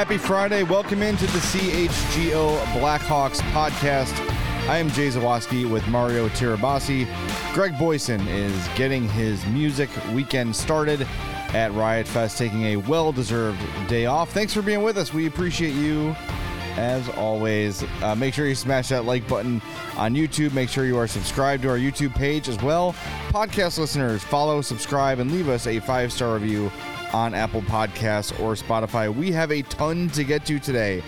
Happy Friday. Welcome into the CHGO Blackhawks podcast. I am Jay Zawaski with Mario Tirabassi. Greg Boysen is getting his music weekend started at Riot Fest, taking a well deserved day off. Thanks for being with us. We appreciate you as always. Uh, make sure you smash that like button on YouTube. Make sure you are subscribed to our YouTube page as well. Podcast listeners, follow, subscribe, and leave us a five star review on Apple Podcasts or Spotify. We have a ton to get to today.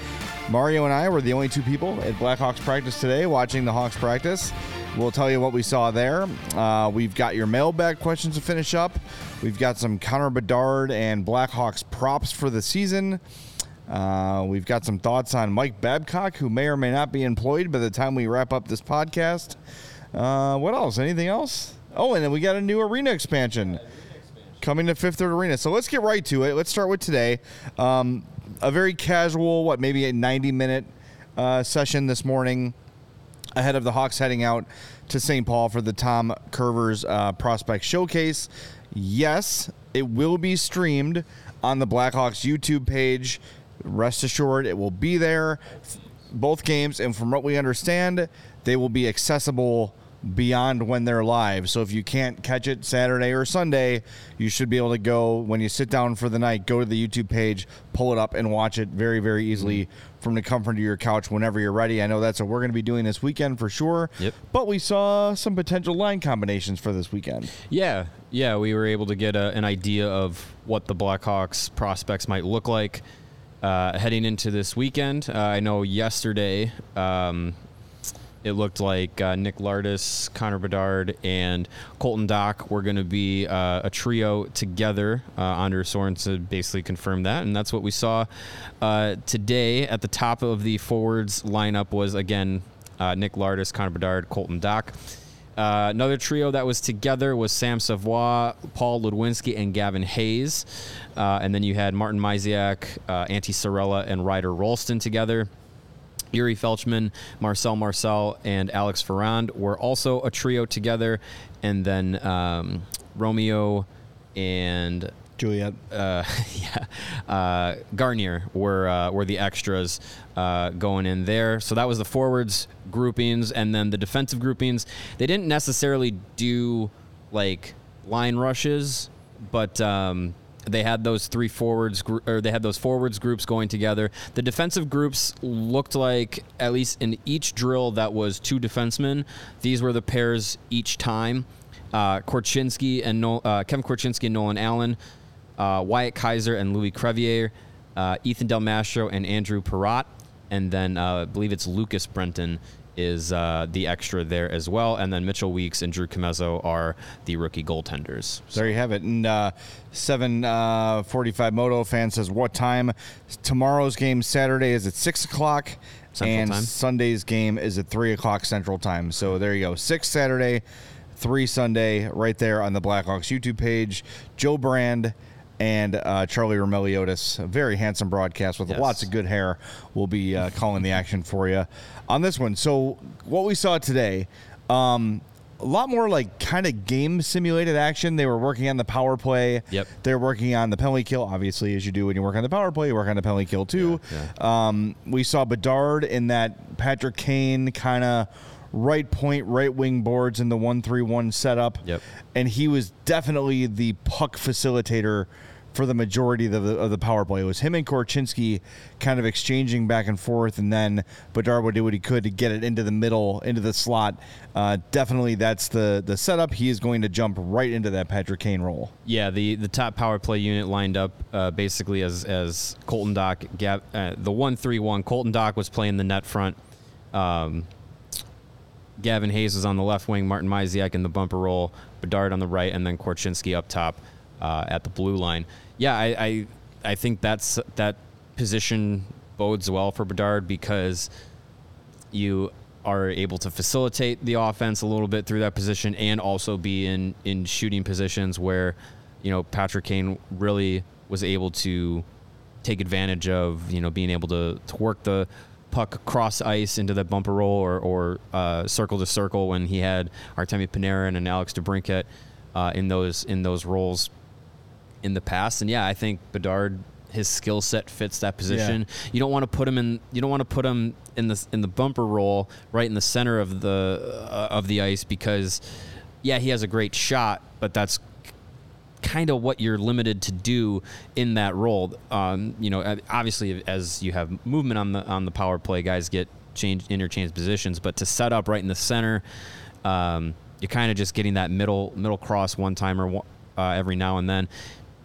Mario and I were the only two people at Blackhawks practice today watching the Hawks practice. We'll tell you what we saw there. Uh, we've got your mailbag questions to finish up. We've got some Connor Bedard and Blackhawks props for the season. Uh, we've got some thoughts on Mike Babcock, who may or may not be employed by the time we wrap up this podcast. Uh, what else? Anything else? Oh, and then we got a new arena expansion coming to Fifth Third Arena. So let's get right to it. Let's start with today. Um, a very casual, what, maybe a 90 minute uh, session this morning ahead of the Hawks heading out to St. Paul for the Tom Kurvers uh, Prospect Showcase. Yes, it will be streamed on the Blackhawks YouTube page. Rest assured, it will be there. Both games, and from what we understand, they will be accessible beyond when they're live. So if you can't catch it Saturday or Sunday, you should be able to go when you sit down for the night, go to the YouTube page, pull it up, and watch it very, very easily from the comfort of your couch whenever you're ready. I know that's what we're going to be doing this weekend for sure. Yep. But we saw some potential line combinations for this weekend. Yeah, yeah, we were able to get a, an idea of what the Blackhawks prospects might look like uh, heading into this weekend. Uh, I know yesterday um, it looked like uh, Nick Lardis, Connor Bedard, and Colton Dach were going to be uh, a trio together. Uh, Anders Sorensen basically confirmed that, and that's what we saw uh, today. At the top of the forwards lineup was again uh, Nick Lardis, Connor Bedard, Colton Dach. Uh, another trio that was together was Sam Savoie, Paul Ludwinski, and Gavin Hayes. And then you had Martin Misiak, uh, Antti Saarela, and Ryder Rolston together. Yuri Felchman, Marcel Marcel, and Alex Ferrand were also a trio together. And then um, Romeo and Juliet. uh, yeah, uh, Garnier were uh, were the extras uh, going in there. So that was the forwards groupings, and then the defensive groupings. They didn't necessarily do like line rushes, but um, they had those three forwards or they had those forwards groups going together. The defensive groups looked like at least in each drill that was two defensemen. These were the pairs each time. Uh, Korchinski and uh, Kevin Korchinski and Nolan Allan, uh, Wyatt Kaiser and Louis Crevier, uh, Ethan Del Mastro and Andrew Perrott, and then uh, I believe it's Lucas Brenton is uh, the extra there as well, and then Mitchell Weeks and Drew Commesso are the rookie goaltenders. There you have it. And uh, 745 Moto fan says, What time? Tomorrow's game Saturday is at 6 o'clock. Central and time. Sunday's game is at 3 o'clock Central Time. So there you go. 6 Saturday, 3 Sunday, right there on the Blackhawks YouTube page. Joe Brand and uh, Charlie Roumeliotis, a very handsome broadcast with Yes. lots of good hair, will be uh, calling the action for you on this one. So, what we saw today, um, a lot more like kind of game simulated action. They were working on the power play. Yep. They're working on the penalty kill, obviously, as you do when you work on the power play, you work on the penalty kill too. Yeah, Um, we saw Bedard in that Patrick Kane kind of right point, right wing boards in the 1 3 1 setup. Yep. And he was definitely the puck facilitator for the majority of the, of the power play. It was him and Korchinski kind of exchanging back and forth, and then Bedard would do what he could to get it into the middle, into the slot. Uh, definitely, that's the the setup. He is going to jump right into that Patrick Kane role. Yeah, the, the top power play unit lined up uh, basically as as Colton Dach, Gav, uh, the one three one. Colton Dach was playing the net front. Um, Gavin Hayes was on the left wing, Martin Misiak in the bumper role, Bedard on the right, and then Korchinski up top uh, at the blue line. Yeah, I, I I think that's that position bodes well for Bedard because you are able to facilitate the offense a little bit through that position and also be in in shooting positions where you know Patrick Kane really was able to take advantage of you know being able to, to work the puck across ice into that bumper role or, or uh, circle to circle when he had Artemi Panarin and Alex DeBrincat uh, in those in those roles in the past. And yeah, I think Bedard his skill set fits that position. You don't want to put him in. You don't want to put him in the in the bumper role right in the center of the uh, of the ice because, yeah, he has a great shot, but that's kind of what you're limited to do in that role. Um, you know, obviously, as you have movement on the on the power play, guys get change interchange positions, but to set up right in the center, um, you're kind of just getting that middle middle cross one timer uh, every now and then.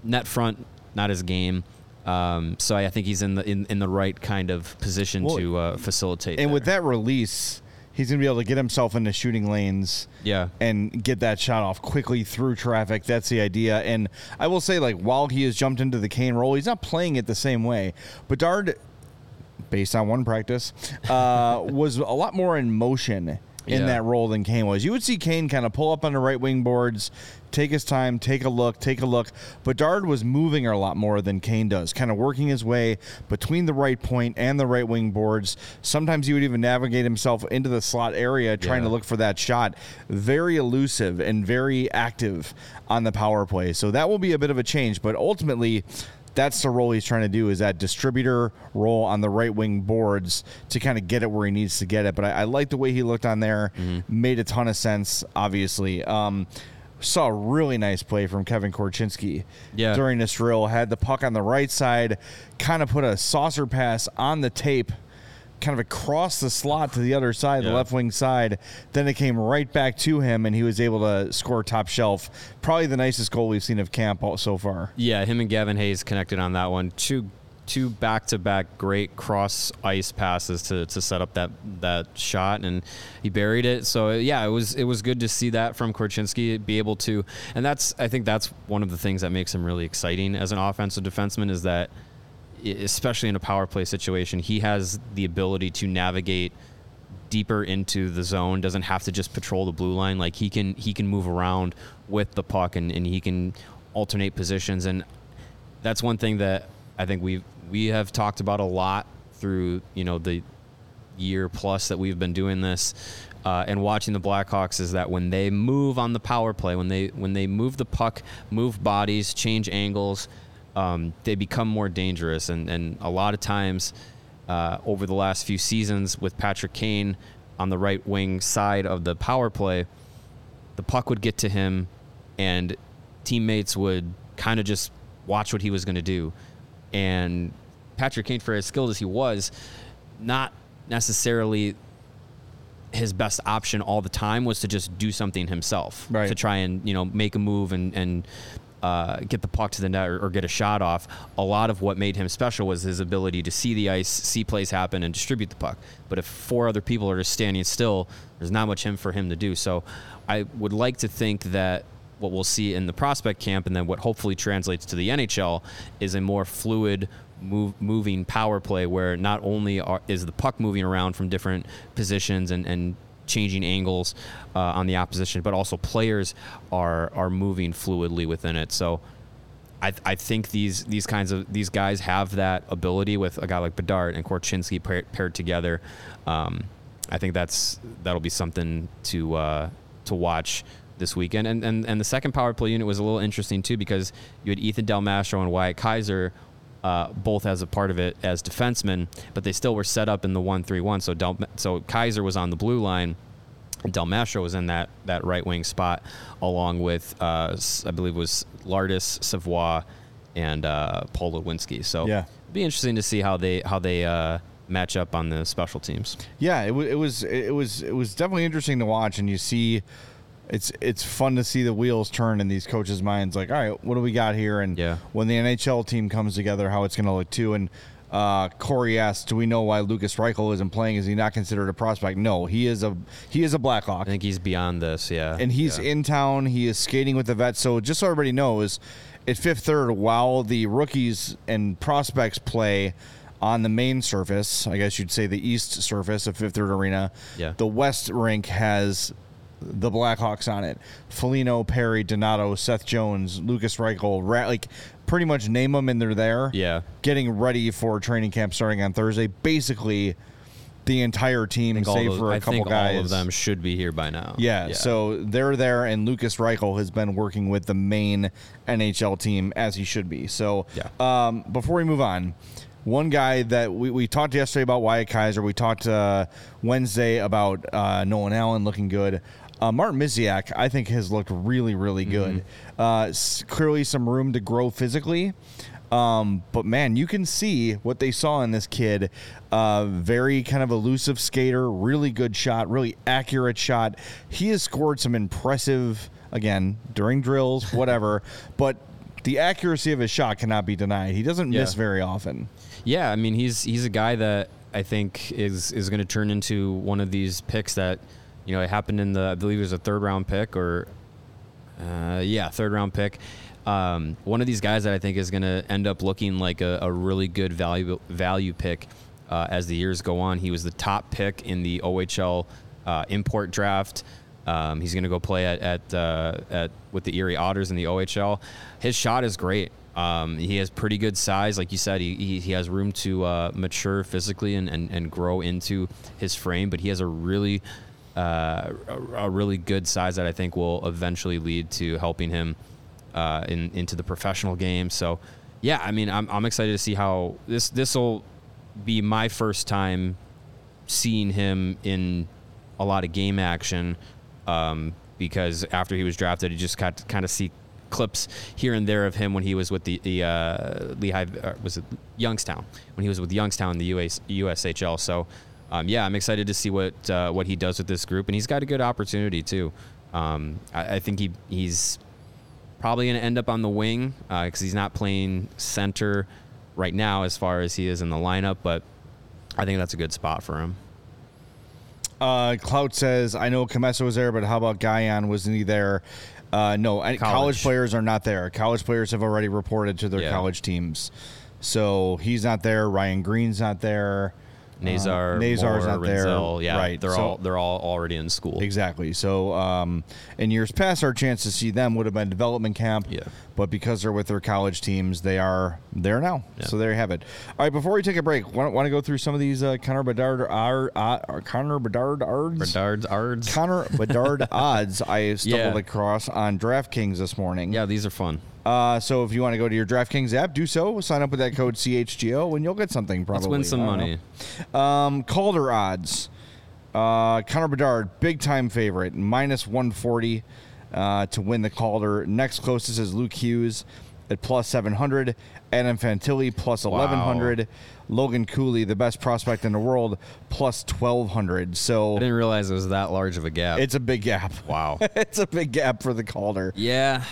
Net front, not his game. Um, so I think he's in the in, in the right kind of position well, to uh, facilitate. And there. with that release, he's going to be able to get himself into shooting lanes. Yeah. And get that shot off quickly through traffic. That's the idea. And I will say, like, while he has jumped into the Kane role, he's not playing it the same way. Bedard, based on one practice, uh, was a lot more in motion in yeah. that role than Kane was. You would see Kane kind of pull up on the right wing boards, take his time, take a look, take a look. Bedard was moving a lot more than Kane does, kind of working his way between the right point and the right wing boards. Sometimes he would even navigate himself into the slot area trying yeah. to look for that shot. Very elusive and very active on the power play. So that will be a bit of a change, but ultimately that's the role he's trying to do is that distributor role on the right wing boards to kind of get it where he needs to get it. But I, I like the way he looked on there. Mm-hmm. Made a ton of sense, obviously. Um, saw a really nice play from Kevin Korchinski yeah. during this drill. Had the puck on the right side, kind of put a saucer pass on the tape kind of across the slot to the other side, yeah. the left wing side. Then it came right back to him, and he was able to score top shelf. Probably the nicest goal we've seen of camp so far. Yeah, him and Gavin Hayes connected on that one. Two two back to back great cross ice passes to, to set up that that shot and he buried it. So uh, yeah, it was it was good to see that from Korchinski be able to and that's I think that's one of the things that makes him really exciting as an offensive defenseman is that especially in a power play situation, he has the ability to navigate deeper into the zone doesn't have to just patrol the blue line. Like he can he can move around with the puck and, and he can alternate positions. And that's one thing that I think we we have talked about a lot through you know the year plus that we've been doing this uh, and watching the Blackhawks is that when they move on the power play when they when they move the puck move bodies change angles um, they become more dangerous. And, and a lot of times uh, over the last few seasons with Patrick Kane on the right wing side of the power play, the puck would get to him and teammates would kind of just watch what he was going to do. And Patrick Kane, for as skilled as he was, not necessarily his best option all the time was to just do something himself right. to try and you know make a move and and uh, get the puck to the net or, or, get a shot off. A lot of what made him special was his ability to see the ice, see plays happen, and distribute the puck. But if four other people are just standing still, there's not much him for him to do. So I would like to think that what we'll see in the prospect camp and then what hopefully translates to the NHL is a more fluid move, moving power play where not only are, is the puck moving around from different positions and, and changing angles uh, on the opposition, but also players are are moving fluidly within it. So. I, I think these these kinds of these guys have that ability with a guy like Bedard and Korchinski paired, paired together. Um, I think that's that'll be something to uh, to watch this weekend. And, and and the second power play unit was a little interesting too because you had Ethan Del Mastro and Wyatt Kaiser uh, both as a part of it as defensemen, but they still were set up in the one three one. So Del, so Kaiser was on the blue line. Del Mastro was in that that right wing spot, along with uh, I believe was Lardis, Savoie, and uh, Paul Ludwinski. So yeah, it'd be interesting to see how they how they uh, match up on the special teams. Yeah, it, w- it was it was it was definitely interesting to watch, and you see it's it's fun to see the wheels turn in these coaches' minds. Like, all right, what do we got here? And yeah. when the NHL team comes together, how it's going to look too. And uh, Corey asked, "Do we know why Lucas Reichel isn't playing? Is he not considered a prospect?" No, he is a he is a Blackhawk. I think he's beyond this. Yeah, and he's yeah. in town. He is skating with the vets. So just so everybody knows, at fifth third, while the rookies and prospects play on the main surface, I guess you'd say the east surface of Fifth Third Arena. Yeah. The west rink has the Blackhawks on it. Foligno, Perry, Donato, Seth Jones, Lucas Reichel, Ra- like pretty much name them and they're there. Yeah. Getting ready for training camp starting on Thursday. Basically, the entire team, save those- for a I couple think guys. all of them should be here by now. Yeah, so they're there, and Lucas Reichel has been working with the main NHL team as he should be. So, Yeah. um, before we move on, one guy that we, we talked yesterday about Wyatt Kaiser, we talked uh, Wednesday about uh, Nolan Allan looking good. Uh, Martin Misiak, I think, has looked really, really good. Uh, s- clearly, some room to grow physically. Um, but man, you can see what they saw in this kid. Uh, very kind of elusive skater, really good shot, really accurate shot. He has scored some impressive, again, during drills, whatever, but the accuracy of his shot cannot be denied. He doesn't miss very often. Yeah, I mean he's he's a guy that I think is is going to turn into one of these picks that you know it happened in the I believe it was a third round pick or uh, yeah third round pick. Um, one of these guys that I think is going to end up looking like a, a really good value value pick uh, as the years go on. He was the top pick in the OHL uh, import draft. Um, he's going to go play at at, uh, at with the Erie Otters in the OHL. His shot is great. Um, he has pretty good size, like you said. He, he, he has room to uh, mature physically and, and, and grow into his frame, but he has a really uh, a, a really good size that I think will eventually lead to helping him uh, in into the professional game. So, yeah, I mean, I'm, I'm excited to see how this this will be my first time seeing him in a lot of game action um, because after he was drafted, he just got to kind of see clips here and there of him when he was with the, the uh, Lehigh, uh, was it Youngstown? When he was with Youngstown in the US, USHL. So, um, yeah, I'm excited to see what uh, what he does with this group, and he's got a good opportunity too. Um, I, I think he he's probably going to end up on the wing because he's not playing center right now as far as he is in the lineup, but I think that's a good spot for him. Uh, Clout says, I know Kamesa was there, but how about Guyan? Wasn't he there? Uh, no, college. College. players are not there. College players have already reported to their Yeah. college teams. So he's not there. Ryan Greene's not there. Nazar, Uh, Nazar's Moore, not there. Rinzel, yeah, Right, They're so- all they're all already in school. Exactly. So, um, in years past, our chance to see them would have been development camp. Yeah. But because they're with their college teams, they are there now. Yeah. So there you have it. All right. Before we take a break, want, want to go through some of these uh, Connor Bedard, uh, uh, Connor Bedard, odds? Bedard's Ards. Connor Bedard odds I stumbled Yeah. across on DraftKings this morning. Yeah, these are fun. Uh, so if you want to go to your DraftKings app, do so. Sign up with that code CHGO, and you'll get something. Probably. Let's win some money. Um, Calder odds. Uh, Connor Bedard, big time favorite, minus 140 uh, to win the Calder. Next closest is Luke Hughes at plus 700. Adam Fantilli plus 1100. Logan Cooley, the best prospect in the world, plus 1200. So I didn't realize it was that large of a gap. it's a big gap. wow. it's a big gap for the Calder. yeah,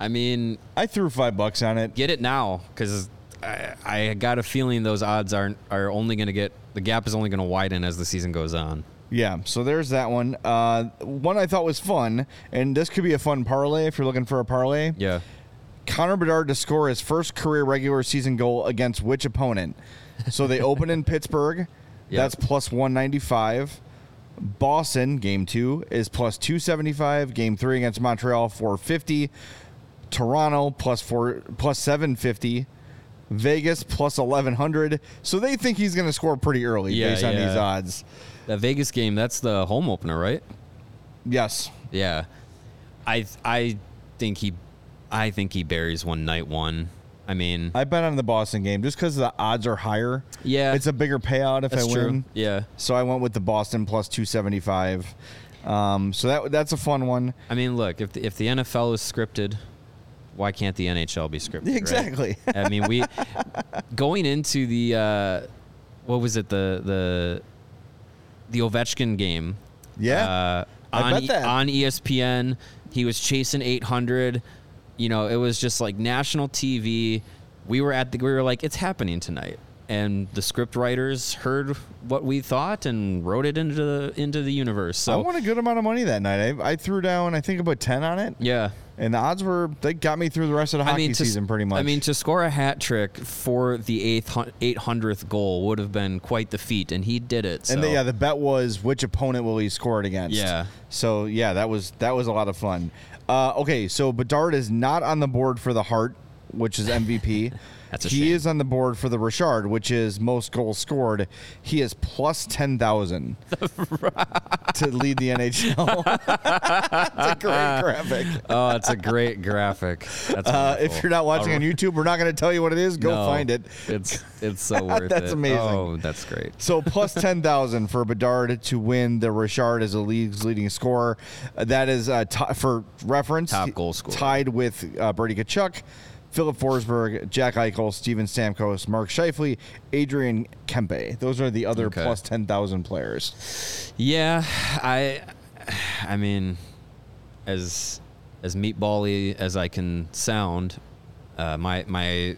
I mean, I threw five bucks on it. get it now because I, I got a feeling those odds aren't are only going to get the gap is only going to widen as the season goes on. Yeah, so there's that one. Uh, one I thought was fun, and this could be a fun parlay if you're looking for a parlay. Yeah. Connor Bedard to score his first career regular season goal against which opponent? So they open in Pittsburgh. That's plus 195. Boston, game two, is plus 275. Game three against Montreal, 450. Toronto, plus four, plus 750. Vegas, plus 1100. So they think he's going to score pretty early Yeah, based on yeah. these odds. That Vegas game, that's the home opener, right? Yes. Yeah. I I think he I think he buries one night one. I mean, I bet on the Boston game just because the odds are higher. Yeah. It's a bigger payout if I true. win. Yeah. So I went with the Boston plus 275. Um, so that that's a fun one. I mean, look, if the, if the NFL is scripted, why can't the NHL be scripted? right? Exactly. I mean, we going into the uh, what was it the the the Ovechkin game? Yeah. uh, I on bet that. on ESPN, he was chasing 800. You know, it was just like national TV. We were at the we were like, it's happening tonight. And the script writers heard what we thought and wrote it into the into the universe. So I won a good amount of money that night. I, I threw down, I think, about 10 on it. yeah, And the odds were, they got me through the rest of the hockey I mean, to, season pretty much. I mean, to score a hat trick for the eighth eight hundredth goal would have been quite the feat, and he did it. So. and the, yeah, the bet was which opponent will he score it against. Yeah. So yeah, that was that was a lot of fun. Uh, okay, so Bedard is not on the board for the heart, which is MVP. That's a he shame. is on the board for the Richard, which is most goals scored. He is plus ten thousand to lead the NHL. That's a great graphic. Oh, it's a great graphic. That's Uh, if you're not watching on YouTube, we're not going to tell you what it is. Go No, find it. It's it's so worth it. That's amazing. Oh, that's great. So plus ten thousand for Bedard to win the Richard as the league's leading scorer. Uh, that is uh, ti for reference Top goal scorer. tied with uh, Brady Tkachuk, Filip Forsberg, Jack Eichel, Steven Stamkos, Mark Scheifele, Adrian Kempe. Those are the other Okay. plus ten thousand players. Yeah, I, I mean, as as meatbally as I can sound, uh, my my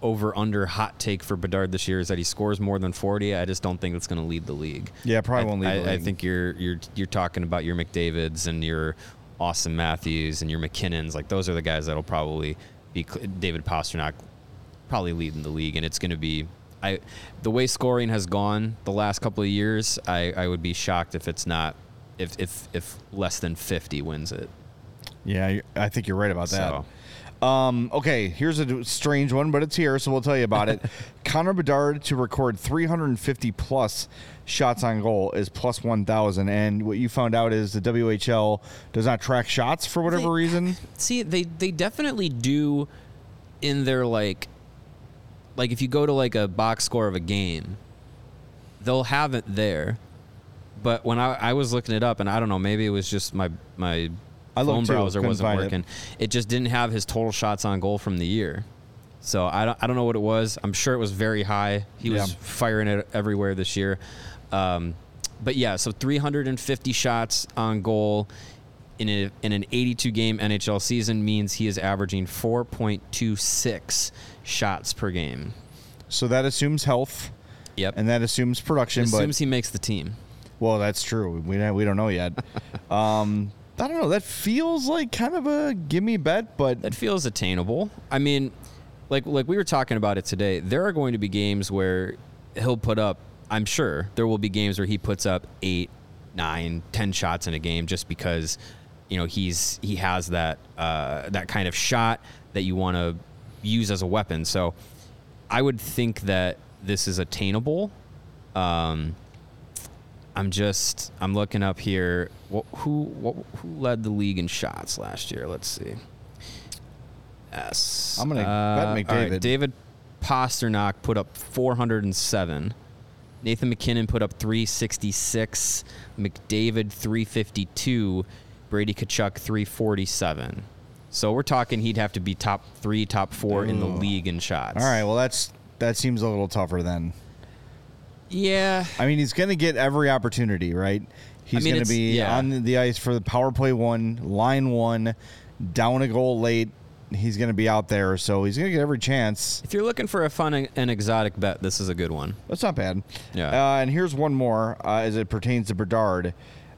over under hot take for Bedard this year is that he scores more than forty. I just don't think it's going to lead the league. Yeah, probably I, won't lead I, I think you're you're you're talking about your McDavid's and your Austin Matthews and your MacKinnons. Like those are the guys that'll probably be David Pastrnak probably leading the league, and it's going to be. I, the way scoring has gone the last couple of years, I, I would be shocked if it's not, if if if less than fifty wins it. Yeah, I think you're right about that. So Um, okay, here's a strange one, but it's here, so we'll tell you about it. Connor Bedard to record 350 plus shots on goal is plus 1,000, and what you found out is the WHL does not track shots for whatever They- reason. see, they they definitely do in their like, like if you go to like a box score of a game, they'll have it there. But when I, I was looking it up, and I don't know, maybe it was just my my I phone too, browser wasn't find it. working. It. just didn't have his total shots on goal from the year. So I don't, I don't know what it was. I'm sure it was very high. He was Yeah. firing it everywhere this year. Um, but yeah, so 350 shots on goal in, a, in an 82 game NHL season means he is averaging 4.26 shots per game. So that assumes health, Yep. and that assumes production, it but assumes he makes the team. well, that's true. We don't, we don't know yet. um, I don't know. That feels like kind of a gimme bet, but That feels attainable. I mean, like like we were talking about it today. There are going to be games where he'll put up. I'm sure there will be games where he puts up eight, nine, ten shots in a game just because you know he's he has that uh, that kind of shot that you want to use as a weapon. So I would think that this is attainable. Um, I'm just I'm looking up here. What, who what, who led the league in shots last year? Let's see. Yes, I'm gonna bet uh, all McDavid. David Pastrnak put up 407. Nathan MacKinnon put up 366. McDavid 352. Brady Tkachuk 347. So we're talking he'd have to be top three, top four in the league in shots. all right. Well, that's that seems a little tougher then. Yeah. I mean, he's going to get every opportunity, right? He's mean, going to be yeah. on the ice for the power play one, line one, down a goal late. He's going to be out there, so he's going to get every chance. If you're looking for a fun and exotic bet, this is a good one. That's not bad. Yeah. Uh, and here's one more uh, as it pertains to Bedard.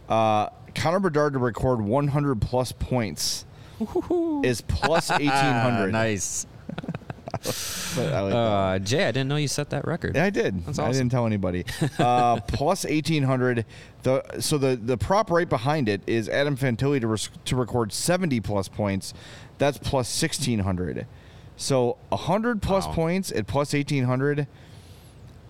Uh, Connor Bedard to record 100 plus points is plus 1800. nice. But I like. Uh, Jay, I didn't know you set that record. Yeah, I did. That's I didn't tell anybody. Uh, plus eighteen hundred. The so the the prop right behind it is Adam Fantilli to res- to record seventy plus points. That's plus sixteen hundred. So hundred plus Wow. points at plus eighteen hundred.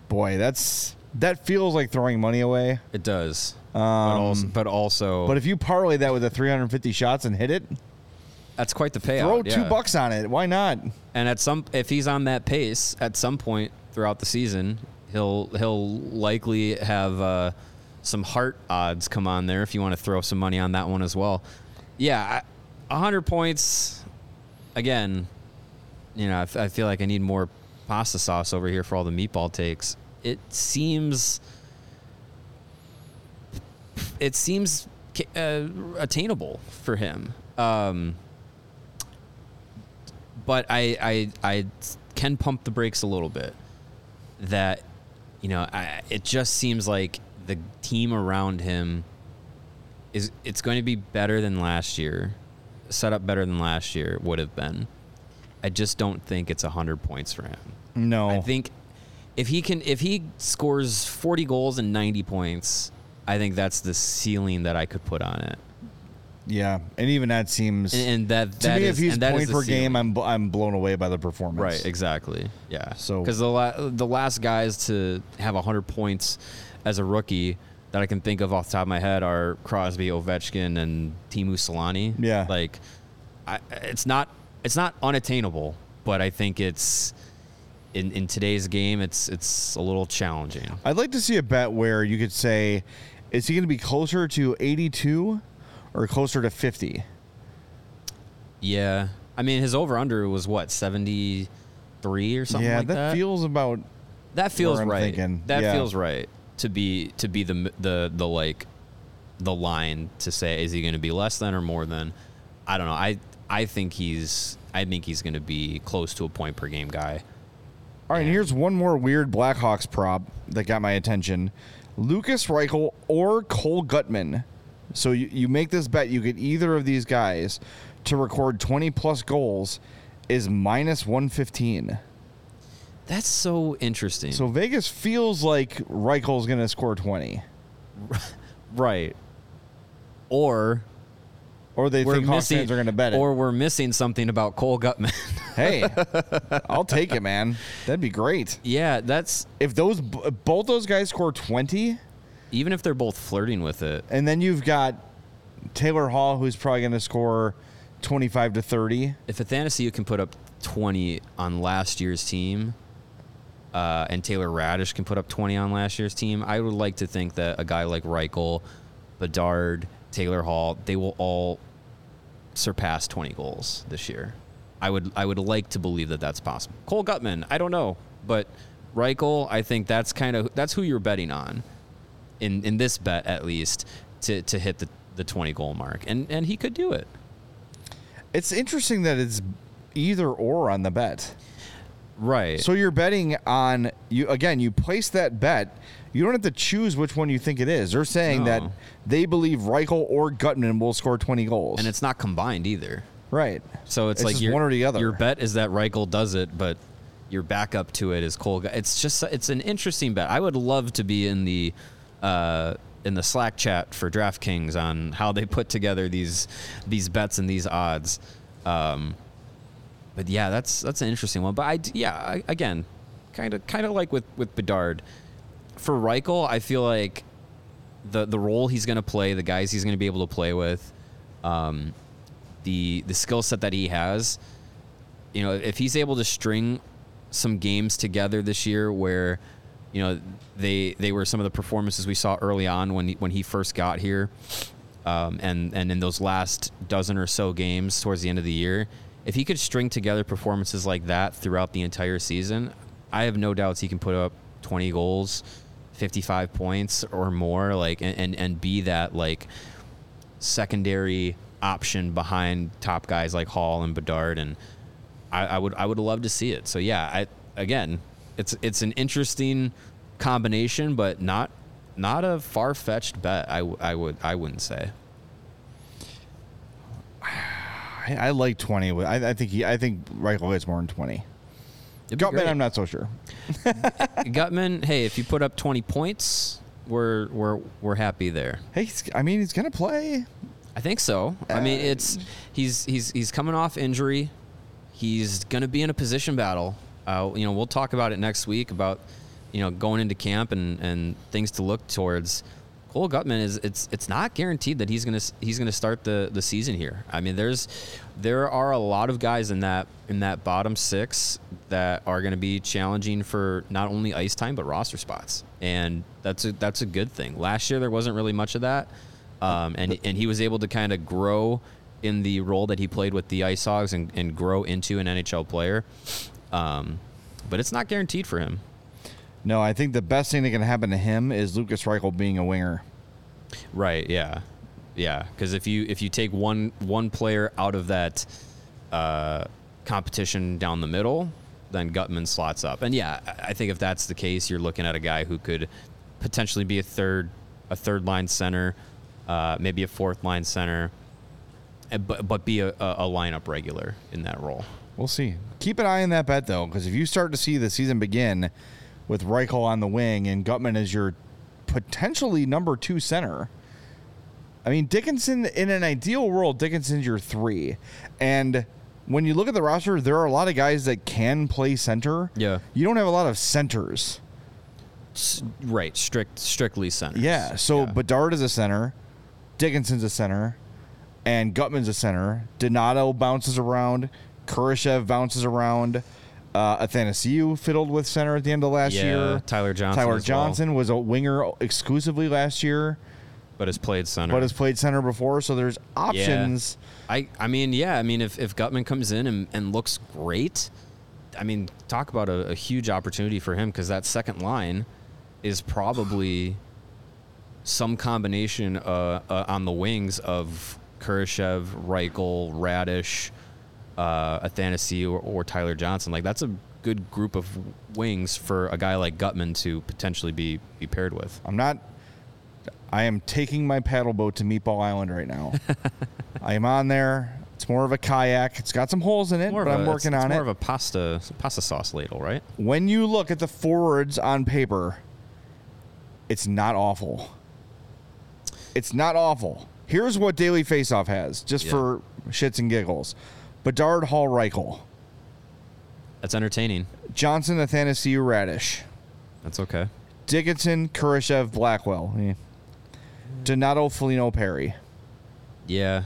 Boy, that's that feels like throwing money away. It does. Um, but also, but also But if you parlay that with the three hundred fifty shots and hit it, that's quite the payout. throw two yeah. bucks on it. Why not? And at some, if he's on that pace, at some point throughout the season, he'll he'll likely have uh, some heart odds come on there if you want to throw some money on that one as well. Yeah, hundred points. Again, you know, I, f- I feel like I need more pasta sauce over here for all the meatball takes. It seems, it seems uh, attainable for him. Um, but I, I I can pump the brakes a little bit. That you know, I, it just seems like the team around him is it's going to be better than last year, set up better than last year would have been. I just don't think it's hundred points for him. No. I think if he can if he scores 40 goals and 90 points, I think that's the ceiling that I could put on it. Yeah, and even that seems and, and that to me, is- if he's and that is per game. I'm I'm blown away by the performance. Right, exactly. Yeah. So- because the la- the last guys to have hundred points as a rookie that I can think of off the top of my head are Crosby, Ovechkin, and Teemu Selanne. Yeah. like I, it's not it's not unattainable, but I think it's in in today's game, it's it's a little challenging. I'd like to see a bet where you could say, is he going to be closer to 82 or closer to 50? Yeah, I mean his over under was what seventy three or something yeah, like that, that. feels about. That feels I'm right. thinking. That Yeah. feels right to be to be the the the like the line to say is he going to be less than or more than? I don't know. I I think he's I think he's going to be close to a point per game guy. All right, and here's one more weird Blackhawks prop that got my attention: Lucas Reichel or Cole Guttman. So you, you make this bet, you get either of these guys to record 20 plus goals is minus 115. That's so interesting. So Vegas feels like Reichel's going to score 20, right. Or or they we're think Hawks missing fans are going to bet it. or we're missing something about Cole Guttman. hey, I'll take it, man. That'd be great. yeah, that's If those both those guys score 20, even if they're both flirting with it. and then you've got Taylor Hall, who's probably going to score 25 to 30. if Athanasiu can put up 20 on last year's team, uh, and Taylor Raddysh can put up 20 on last year's team, I would like to think that a guy like Reichel, Bedard, Taylor Hall, they will all surpass 20 goals this year. I would I would like to believe that that's possible. Cole Guttman, I don't know, but Reichel, I think that's kind of that's who you're betting on, in in this bet at least, to to hit the the 20 goal mark, and and he could do it. It's interesting that it's either or on the bet. Right. So you're betting on you again. You place that bet. You don't have to choose which one you think it is. They're saying that they believe Reichel or Guttman will score 20 goals. and it's not combined either. right. So it's, It's like your, one or the other. Your bet is that Reichel does it, but your backup to it is Cole. It's just it's an interesting bet. I would love to be in the uh, in the Slack chat for DraftKings on how they put together these these bets and these odds. Um, but yeah, that's that's an interesting one. But I yeah I, again, kind of kind of like with with Bedard. For Reichel, I feel like the the role he's going to play, the guys he's going to be able to play with, um, the the skill set that he has, you know, if he's able to string some games together this year where, you know, they they were some of the performances we saw early on when he, when he first got here, um, and and in those last dozen or so games towards the end of the year, if he could string together performances like that throughout the entire season, I have no doubts he can put up 20 goals, 55 points or more, like and and, and be that like secondary option behind top guys like Hall and Bedard, and I, I would I would love to see it. So yeah, I again, it's it's an interesting combination, but not not a far fetched bet. I, w- I would I wouldn't say. I, I like 20. I, I think he. I think Reichel gets more than 20. Guttman. I'm not so sure. Guttman, hey, if you put up twenty points, we're we're we're happy there. Hey, he's, I mean, he's gonna play. I think so. I mean, Uh, it's he's he's he's coming off injury. He's going to be in a position battle. Uh, you know, we'll talk about it next week about you know going into camp and and things to look towards. Cole Guttman is it's it's not guaranteed that he's gonna he's gonna start the the season here. I mean, there's there are a lot of guys in that in that bottom six that are to be challenging for not only ice time but roster spots, and that's a that's a good thing. Last year there wasn't really much of that, um, and and he was able to kind of grow in the role that he played with the Ice Hogs and, and grow into an NHL player. Um, but it's not guaranteed for him. No, I think the best thing that can happen to him is Lucas Reichel being a winger. Right. Yeah. Yeah. Because if you if you take one one player out of that uh, competition down the middle, then Guttman slots up. And yeah, I think if that's the case, you're looking at a guy who could potentially be a third a third line center, uh, maybe a fourth line center, uh, but but be a, a, a lineup regular in that role. We'll see. Keep an eye on that bet though, because if you start to see the season begin with Reichel on the wing and Guttman as your potentially number two center, I mean, Dickinson, in an ideal world, Dickinson's your three. And when you look at the roster, there are a lot of guys that can play center. Yeah. You don't have a lot of centers. S- right, strict, strictly center. Yeah. So Yeah. Bedard is a center, Dickinson's a center, and Guttman's a center. Donato bounces around, Kurashev bounces around. Uh, Athanasiu fiddled with center at the end of last Yeah, year. Tyler Johnson Tyler as well. Was a winger exclusively last year, but has played center. but has played center before. So there's options. I, I mean, yeah. I mean, if, if Guttman comes in and, and looks great, I mean, talk about a, a huge opportunity for him because that second line is probably some combination uh, uh, on the wings of Kurashev, Reichel, Raddysh, uh, Athanasiu, or, or Tyler Johnson. Like that's a good group of wings for a guy like Guttman to potentially be be paired with. I'm not. I am taking my paddle boat to Meatball Island right now. I am on there. It's more of a kayak. It's got some holes in it, More but I'm a- working it's, on it's more it. of a pasta pasta sauce ladle, right? when you look at the forwards on paper, it's not awful. It's not awful. Here's what Daily Faceoff has, just Yeah. for shits and giggles. Bedard, Hall, Reichel, That's entertaining. Johnson, Athanasiu, Raddysh, That's okay. Dickinson, Kurashev, Blackwell, eh. Donato, Foligno, Perry. Yeah.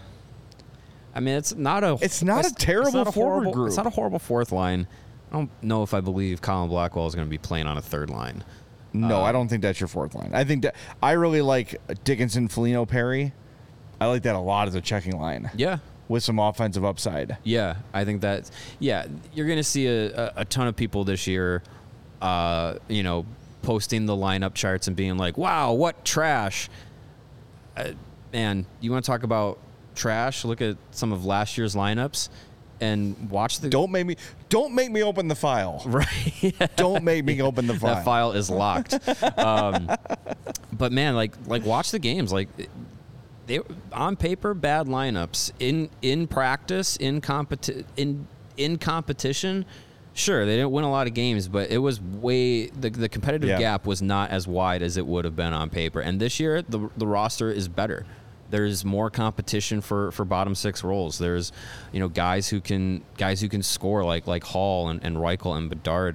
I mean, it's not a. It's not a terrible not forward horrible, group. It's not a horrible fourth line. I don't know if I believe Colin Blackwell is going to be playing on a third line. No, Uh, I don't think that's your fourth line. I think that I really like Dickinson, Foligno, Perry. I like that a lot as a checking line Yeah. With some offensive upside. Yeah, I think that. Yeah, you're going to see a, a, ton of people this year, uh, you know, posting the lineup charts and being like, "Wow, what trash!" Uh, man, you want to talk about trash? Look at some of last year's lineups and watch the. Don't make me don't make me open the file. Right. Don't make me open the file. that file is locked. um, but man, like like watch the games. Like they on paper bad lineups in in practice in competi- in in competition. Sure, they didn't win a lot of games, but it was way the, the competitive Yeah. gap was not as wide as it would have been on paper. And this year, the the roster is better. There's more competition for, for bottom six roles. There's, you know, guys who can guys who can score like like Hall and, and Reichel and Bedard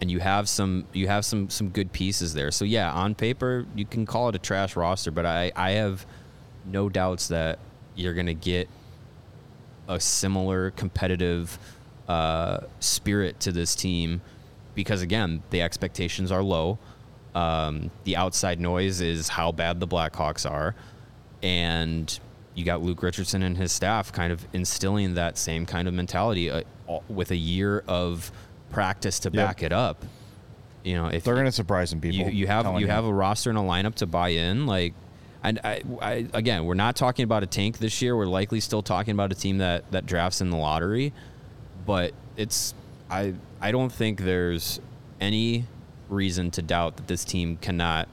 and you have some you have some some good pieces there. So yeah, on paper you can call it a trash roster, but I I have no doubts that you're gonna get a similar competitive uh, spirit to this team because again the expectations are low. Um, the outside noise is how bad the Blackhawks are, and you got Luke Richardson and his staff kind of instilling that same kind of mentality uh, with a year of practice to Yep. back it up. You know, if They're going to surprise some people. you, you have telling you have a roster and a lineup to buy in, like, and I, I again, we're not talking about a tank this year. We're likely still talking about a team that that drafts in the lottery, but it's I I don't think there's any reason to doubt that this team cannot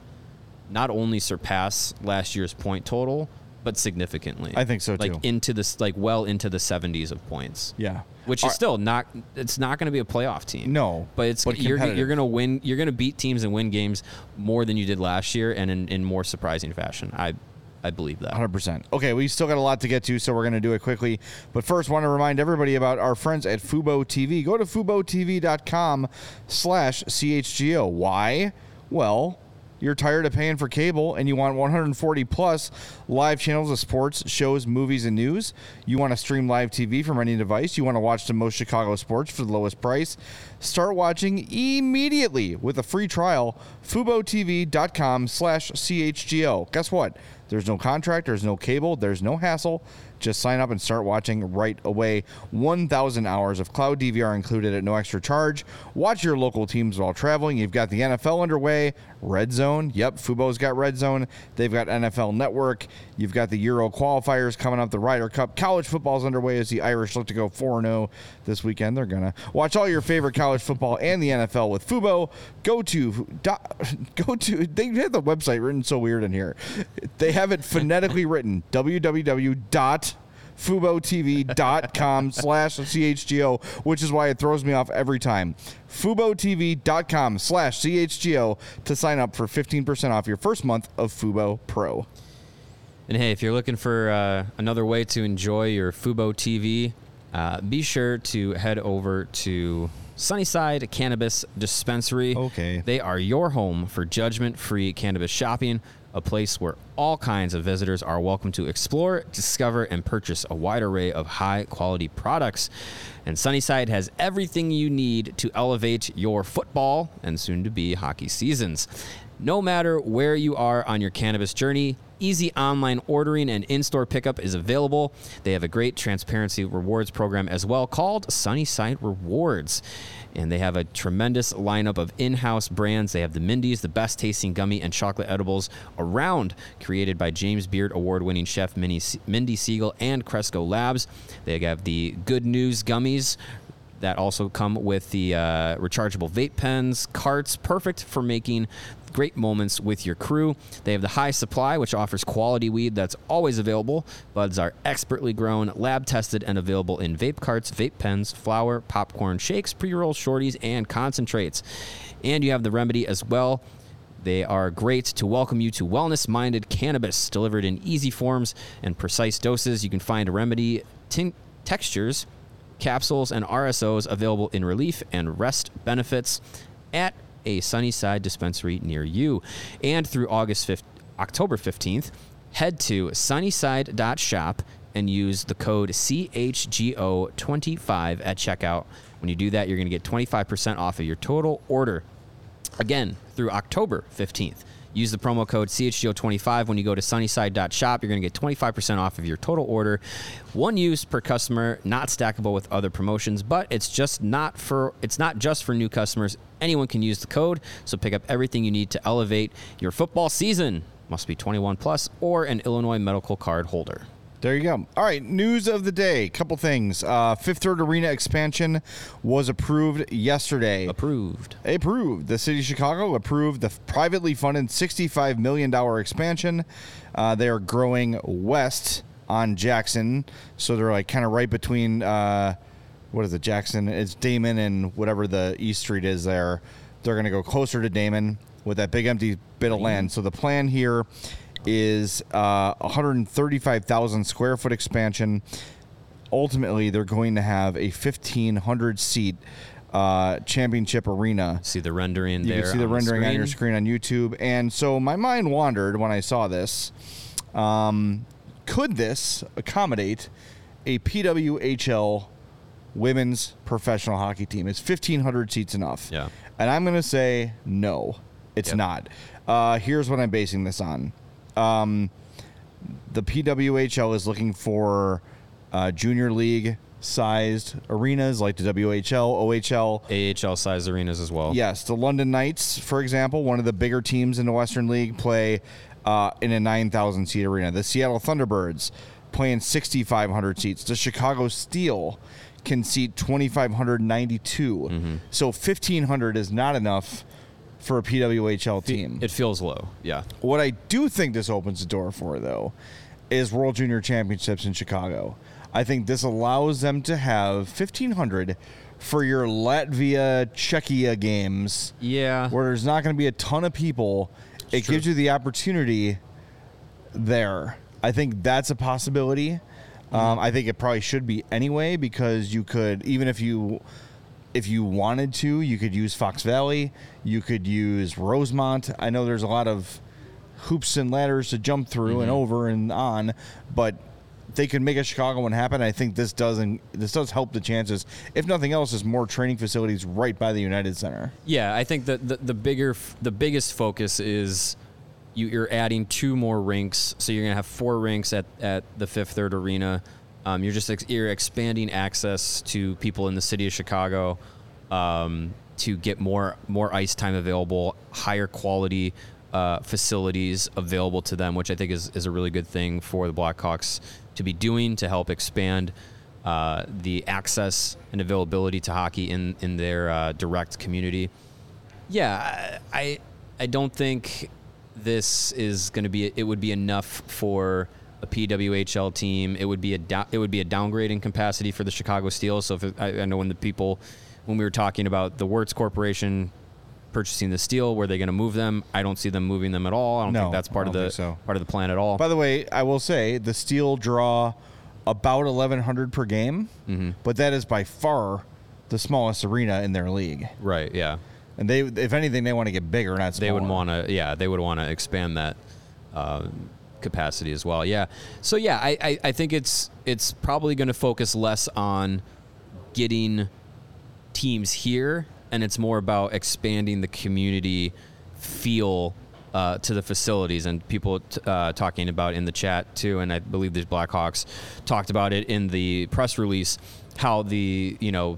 not only surpass last year's point total, but significantly. I think so, Like too. into this, like well into the 70s of points yeah. which Are- is still not it's not going to be a playoff team. No, but it's but you're competitive. you're going to win. You're going to beat teams and win games more than you did last year, and in, in more surprising fashion. I I believe that. 100%. Okay, we still got a lot to get to, so we're going to do it quickly. But first, want to remind everybody about our friends at Fubo TV. Go to FuboTV.com slash CHGO. Why? Well, you're tired of paying for cable and you want 140 plus live channels of sports, shows, movies, and news. You want to stream live TV from any device. You want to watch the most Chicago sports for the lowest price. Start watching immediately with a free trial. FuboTV.com slash CHGO. Guess what? There's no contract, there's no cable, there's no hassle. Just sign up and start watching right away. 1,000 hours of cloud DVR included at no extra charge. Watch your local teams while traveling. You've got the NFL underway, Red Zone. Yep, Fubo's got Red Zone. They've got NFL Network. You've got the Euro qualifiers coming up, the Ryder Cup. College football's underway as the Irish look to go 4 0 this weekend. They're going to watch all your favorite college football and the NFL with Fubo. Go to, go to, they have the website written so weird in here. They have it phonetically written www.fubotv.com slash chgo which is why it throws me off every time fubotv.com slash chgo to sign up for 15% off your first month of fubo pro And hey, if you're looking for uh, another way to enjoy your Fubo TV, uh, be sure to head over to Sunnyside Cannabis Dispensary. Okay. They are your home for judgment free cannabis shopping, a place where all kinds of visitors are welcome to explore, discover, and purchase a wide array of high quality products. And Sunnyside has everything you need to elevate your football and soon to be hockey seasons. No matter where you are on your cannabis journey, easy online ordering and in store pickup is available. They have a great transparency rewards program as well called Sunnyside Rewards. And they have a tremendous lineup of in house brands. They have the Mindy's, the best tasting gummy and chocolate edibles around, created by James Beard award winning chef Mindy Segal and Cresco Labs. They have the Good News gummies that also come with the uh, rechargeable vape pens, carts, perfect for making great moments with your crew. They have the high supply, which offers quality weed that's always available. Buds are expertly grown, lab tested, and available in vape carts, vape pens, flour, popcorn, shakes, pre roll shorties, and concentrates. And you have the remedy as well. They are great to welcome you to wellness minded cannabis delivered in easy forms and precise doses. You can find remedy tin- textures, capsules, and RSOs available in relief and rest benefits at a Sunnyside dispensary near you. And through August 5th, October 15th, head to sunnyside.shop and use the code CHGO25 at checkout. When you do that, you're going to get 25% off of your total order. Again, through October 15th. Use the promo code CHGO25 when you go to sunnyside.shop. You're going to get 25% off of your total order. One use per customer, not stackable with other promotions, but it's just not for it's not just for new customers. Anyone can use the code, so pick up everything you need to elevate your football season. Must be 21 plus or an Illinois medical card holder. There you go. All right, news of the day. Couple things. Uh, Fifth Third Arena expansion was approved yesterday. Approved. Approved. The city of Chicago approved the privately funded $65 million expansion. Uh, they are growing west on Jackson, so they're like kind of right between. Uh, what is it, Jackson? It's Damen and whatever the East Street is there. They're going to go closer to Damen with that big empty bit of land. So the plan here is uh, 135,000 square foot expansion. Ultimately, they're going to have a 1,500 seat uh, championship arena. See the rendering there. you there. can see the on rendering the on your screen on YouTube. And so my mind wandered when I saw this. Um, could this accommodate a PWHL women's professional hockey team? Is 1,500 seats enough? Yeah. And I'm going to say no, it's Yep. not. Uh, here's what I'm basing this on. Um, the PWHL is looking for uh, junior league sized arenas like the WHL, OHL. AHL sized arenas as well. Yes, the London Knights, for example, one of the bigger teams in the Western League, play uh, in a 9,000 seat arena. The Seattle Thunderbirds play in 6,500 seats. The Chicago Steel can seat 2,592. So 1,500 is not enough for a PWHL team. It feels low. Yeah. What I do think this opens the door for, though, is World Junior Championships in Chicago. I think this allows them to have 1,500 for your Latvia Czechia games Yeah. where there's not going to be a ton of people. it true. gives you the opportunity there. I think that's a possibility. Um, I think it probably should be anyway because you could even if you if you wanted to, you could use Fox Valley, you could use Rosemont. I know there's a lot of hoops and ladders to jump through and mm-hmm. over and on, but they could make a Chicago one happen. I think this doesn't this does help the chances. If nothing else, is more training facilities right by the United Center. Yeah, I think that the, the bigger, the biggest focus is you, you're adding two more rinks, so you're gonna have four rinks at, at the Fifth Third Arena. Um, you're just ex- you're expanding access to people in the city of Chicago um, to get more more ice time available, higher quality uh, facilities available to them, which I think is, is a really good thing for the Blackhawks to be doing to help expand uh, the access and availability to hockey in in their uh, direct community. Yeah, I I don't think this is going to be it would be enough for a PWHL team. It would be a down, it would be a downgrade in capacity for the Chicago Steel. So if it, I, I know when the people when we were talking about the Wirtz Corporation purchasing the steel. Were they going to move them? I don't see them moving them at all. I don't No, think that's part of the so. part of the plan at all. By the way, I will say the steel draw about 1,100 per game, Mm-hmm. but that is by far the smallest arena in their league. right? Yeah. And they, if anything, they want to get bigger, not smaller. they would want to yeah they would want to expand that uh, capacity as well. Yeah. So yeah I, I, I think it's it's probably going to focus less on getting teams here and it's more about expanding the community feel uh, to the facilities. And people t- uh, talking about in the chat too and i believe the blackhawks talked about it in the press release how the you know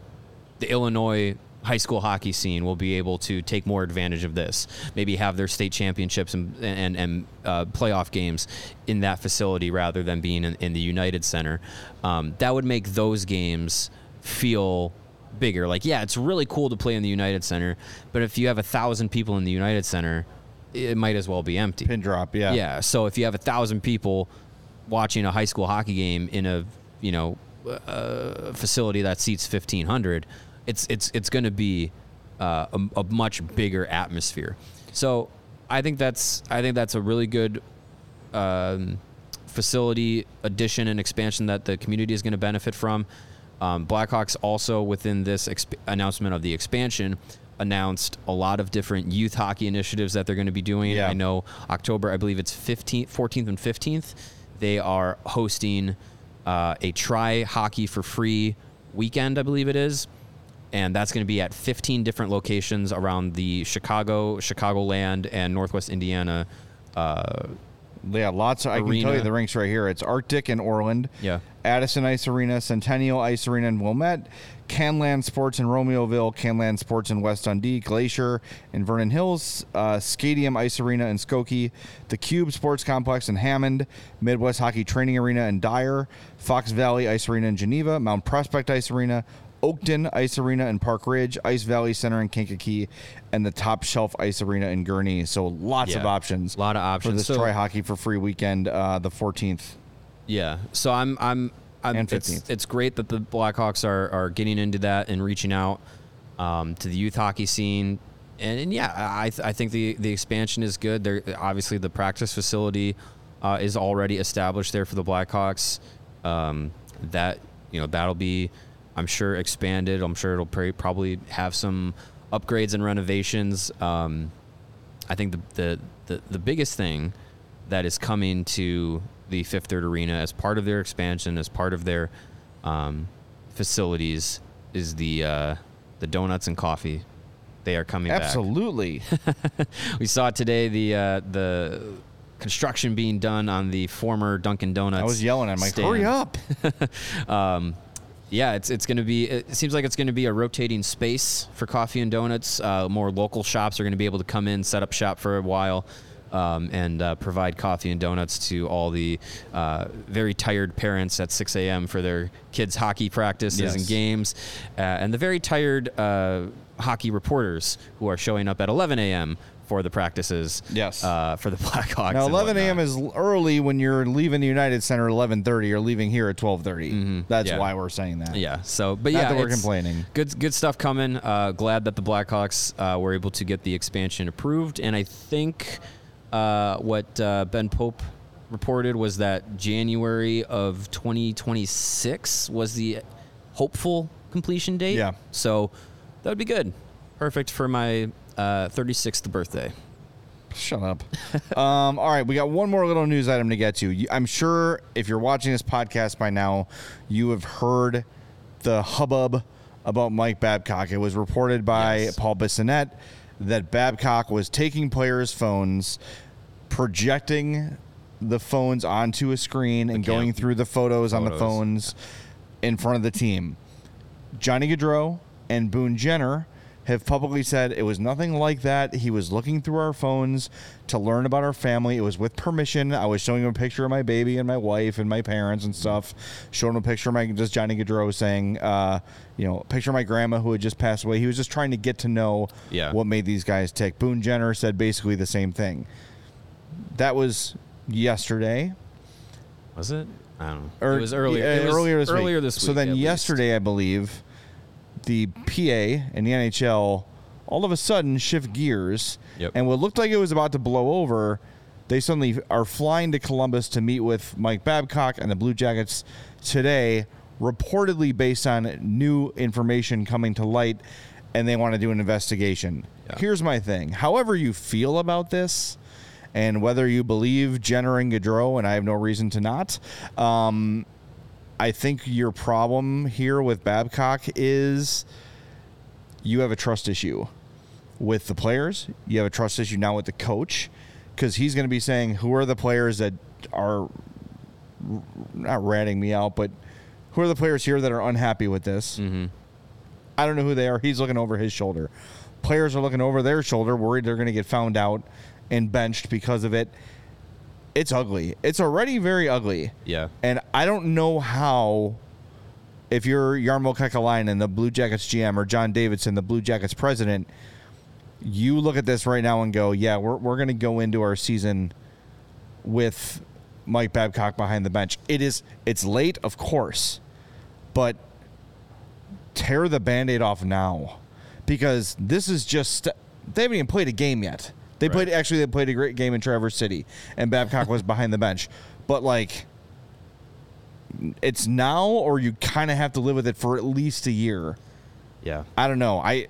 the illinois high school hockey scene will be able to take more advantage of this maybe have their state championships and and, and uh, playoff games in that facility rather than being in, in the united center um, that would make those games feel bigger. Like, yeah, it's really cool to play in the United Center, but if you have a thousand people in the United Center, it might as well be empty. Pin drop, yeah. Yeah. So if you have a thousand people watching a high school hockey game in a you know uh, facility that seats fifteen hundred, it's it's it's going to be uh, a, a much bigger atmosphere. So I think that's I think that's a really good um, facility addition and expansion that the community is going to benefit from. Um, Blackhawks also within this exp- announcement of the expansion announced a lot of different youth hockey initiatives that they're going to be doing. Yeah. I know October, I believe it's 15th, 14th, and 15th. They are hosting uh, a try hockey for free weekend, I believe it is. And that's going to be at 15 different locations around the Chicago, Chicagoland, and Northwest Indiana uh, Yeah, lots of. I can tell you the rinks right here. It's Arctic in Orland. Yeah. Addison Ice Arena, Centennial Ice Arena in Wilmette, Canlan Sports in Romeoville, Canlan Sports in West Dundee, Glacier in Vernon Hills, uh, Skatium Ice Arena in Skokie, the Cube Sports Complex in Hammond, Midwest Hockey Training Arena in Dyer, Fox Valley Ice Arena in Geneva, Mount Prospect Ice Arena, Oakton Ice Arena in Park Ridge, Ice Valley Center in Kankakee, and the Top Shelf Ice Arena in Gurnee. So lots of options. A Lot of for options. this So- try hockey for free weekend, uh, the 14th. Yeah. So I'm I'm, I'm And it's, 15th. it's great that the Blackhawks are are getting into that and reaching out um, to the youth hockey scene. And, and yeah, I I think the the expansion is good. There obviously the practice facility uh, is already established there for the Blackhawks. Um, that you know that'll be I'm sure expanded. I'm sure it'll pr- probably have some upgrades and renovations. Um, I think the, the, the, the biggest thing that is coming to the Fifth Third Arena as part of their expansion, as part of their um, facilities, is the uh, the donuts and coffee. They are coming back. Absolutely. We saw today the uh, the construction being done on the former Dunkin' Donuts. I was yelling. I'm like, stand. hurry up. Um, yeah, it's it's going to be. It seems like it's going to be a rotating space for coffee and donuts. Uh, more local shops are going to be able to come in, set up shop for a while, um, and uh, provide coffee and donuts to all the uh, very tired parents at 6 a.m. for their kids' hockey practices Yes. and games, uh, and the very tired uh, hockey reporters who are showing up at 11 a.m. for the practices. Yes. uh, for the Blackhawks. Now, 11 a.m. is early when you're leaving the United Center at 11:30. You're leaving here at 12:30. That's Mm-hmm. Yeah. why we're saying that. Yeah. So, but Not yeah, that we're complaining. Good, good stuff coming. Uh, glad that the Blackhawks uh, were able to get the expansion approved, and I think uh, what uh, Ben Pope reported was that January of 2026 was the hopeful completion date. Yeah. So that would be good. Perfect for my uh, 36th birthday. Shut up. um, all right, we got one more little news item to get to. I'm sure if you're watching this podcast by now, you have heard the hubbub about Mike Babcock. It was reported by Yes. Paul Bissonnette that Babcock was taking players' phones, projecting the phones onto a screen and going through the photos, on the phones in front of the team. Johnny Gaudreau and Boone Jenner have publicly said it was nothing like that. He was looking through our phones to learn about our family. It was with permission. I was showing him a picture of my baby and my wife and my parents and stuff. Showing him a picture of my just Johnny Gaudreau saying, uh, you know, a picture of my grandma who had just passed away. He was just trying to get to know Yeah. what made these guys tick. Boone Jenner said basically the same thing. That was yesterday. Was it? I don't know. Or it was earlier. yeah, it was earlier this earlier week. this week. So then at least. yesterday, I believe, the PA and the NHL all of a sudden shift gears, Yep. and what looked like it was about to blow over, they suddenly are flying to Columbus to meet with Mike Babcock and the Blue Jackets today, reportedly based on new information coming to light, and they want to do an investigation. Yeah. Here's my thing. However you feel about this, and whether you believe Jenner and Gaudreau, and I have no reason to not, um, I think your problem here with Babcock is you have a trust issue with the players. You have a trust issue now with the coach because he's going to be saying, who are the players that are not ratting me out, but who are the players here that are unhappy with this? Mm-hmm. I don't know who they are. He's looking over his shoulder. Players are looking over their shoulder, worried they're going to get found out and benched because of it. It's ugly. It's already very ugly. Yeah. And I don't know how, if you're Jarmo Kekalainen, the Blue Jackets GM, or John Davidson, the Blue Jackets president, you look at this right now and go, yeah, we're, we're going to go into our season with Mike Babcock behind the bench. It is, it's late, of course, but tear the band aid off now because this is just, they haven't even played a game yet. They Right. played, actually, they played a great game in Traverse City, and Babcock was behind the bench. But, like, it's now or you kind of have to live with it for at least a year. Yeah. I don't know. I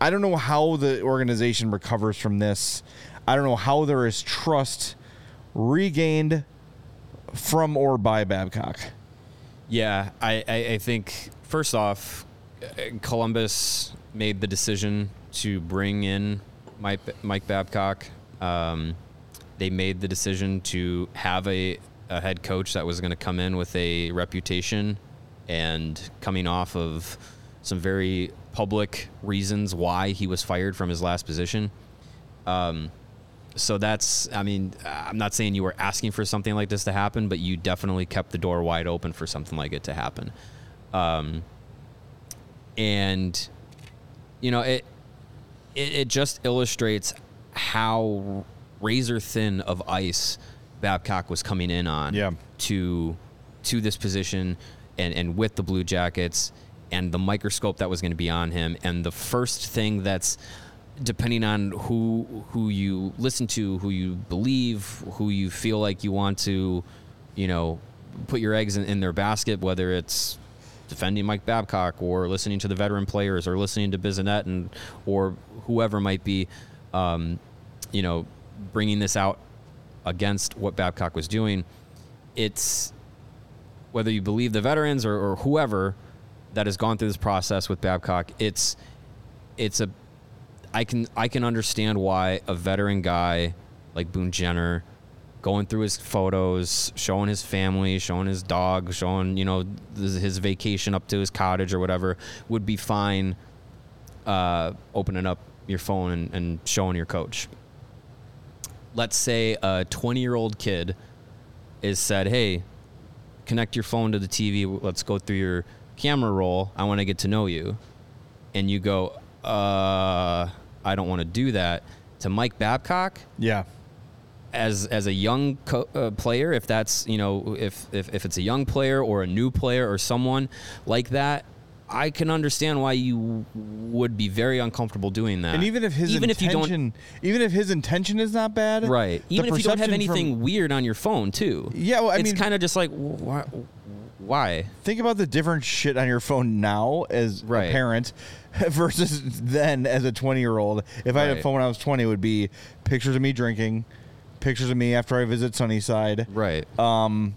I don't know how the organization recovers from this. I don't know how there is trust regained from or by Babcock. Yeah, I, I, I think first off, uh, Columbus made the decision to bring in Mike, Mike Babcock. Um, they made the decision to have a, a head coach that was going to come in with a reputation and coming off of some very public reasons why he was fired from his last position. Um, so that's, I mean, I'm not saying you were asking for something like this to happen, but you definitely kept the door wide open for something like it to happen. Um, and, you know, it, it, it just illustrates how razor thin of ice Babcock was coming in on Yeah. to to this position and, and with the Blue Jackets and the microscope that was going to be on him. And the first thing that's depending on who who you listen to, who you believe, who you feel like you want to, you know, put your eggs in, in their basket, whether it's defending Mike Babcock or listening to the veteran players or listening to Bissonnette and or whoever might be, um, you know, bringing this out against what Babcock was doing. It's whether you believe the veterans or, or whoever that has gone through this process with Babcock. It's it's a I can I can understand why a veteran guy like Boone Jenner going through his photos, showing his family, showing his dog, showing you know his vacation up to his cottage or whatever would be fine. Uh, opening up your phone and, and showing your coach. Let's say a 20 year old kid is said, "Hey, connect your phone to the TV. Let's go through your camera roll. I want to get to know you." And you go, "Uh, I don't want to do that." To Mike Babcock, Yeah. As as a young co- uh, player, if that's you know if, if if it's a young player or a new player or someone like that, I can understand why you would be very uncomfortable doing that. And even if his even if you intention, don't even if his intention is not bad, right, even if you don't have perception from- anything weird on your phone too. Yeah, well, I it's mean- kind of just like why, why? think about the different shit on your phone now as Right. a parent versus then as a 20 year old. If I had a phone when I was 20, it would be pictures of me drinking, pictures of me after I visit Sunnyside. Right. Um,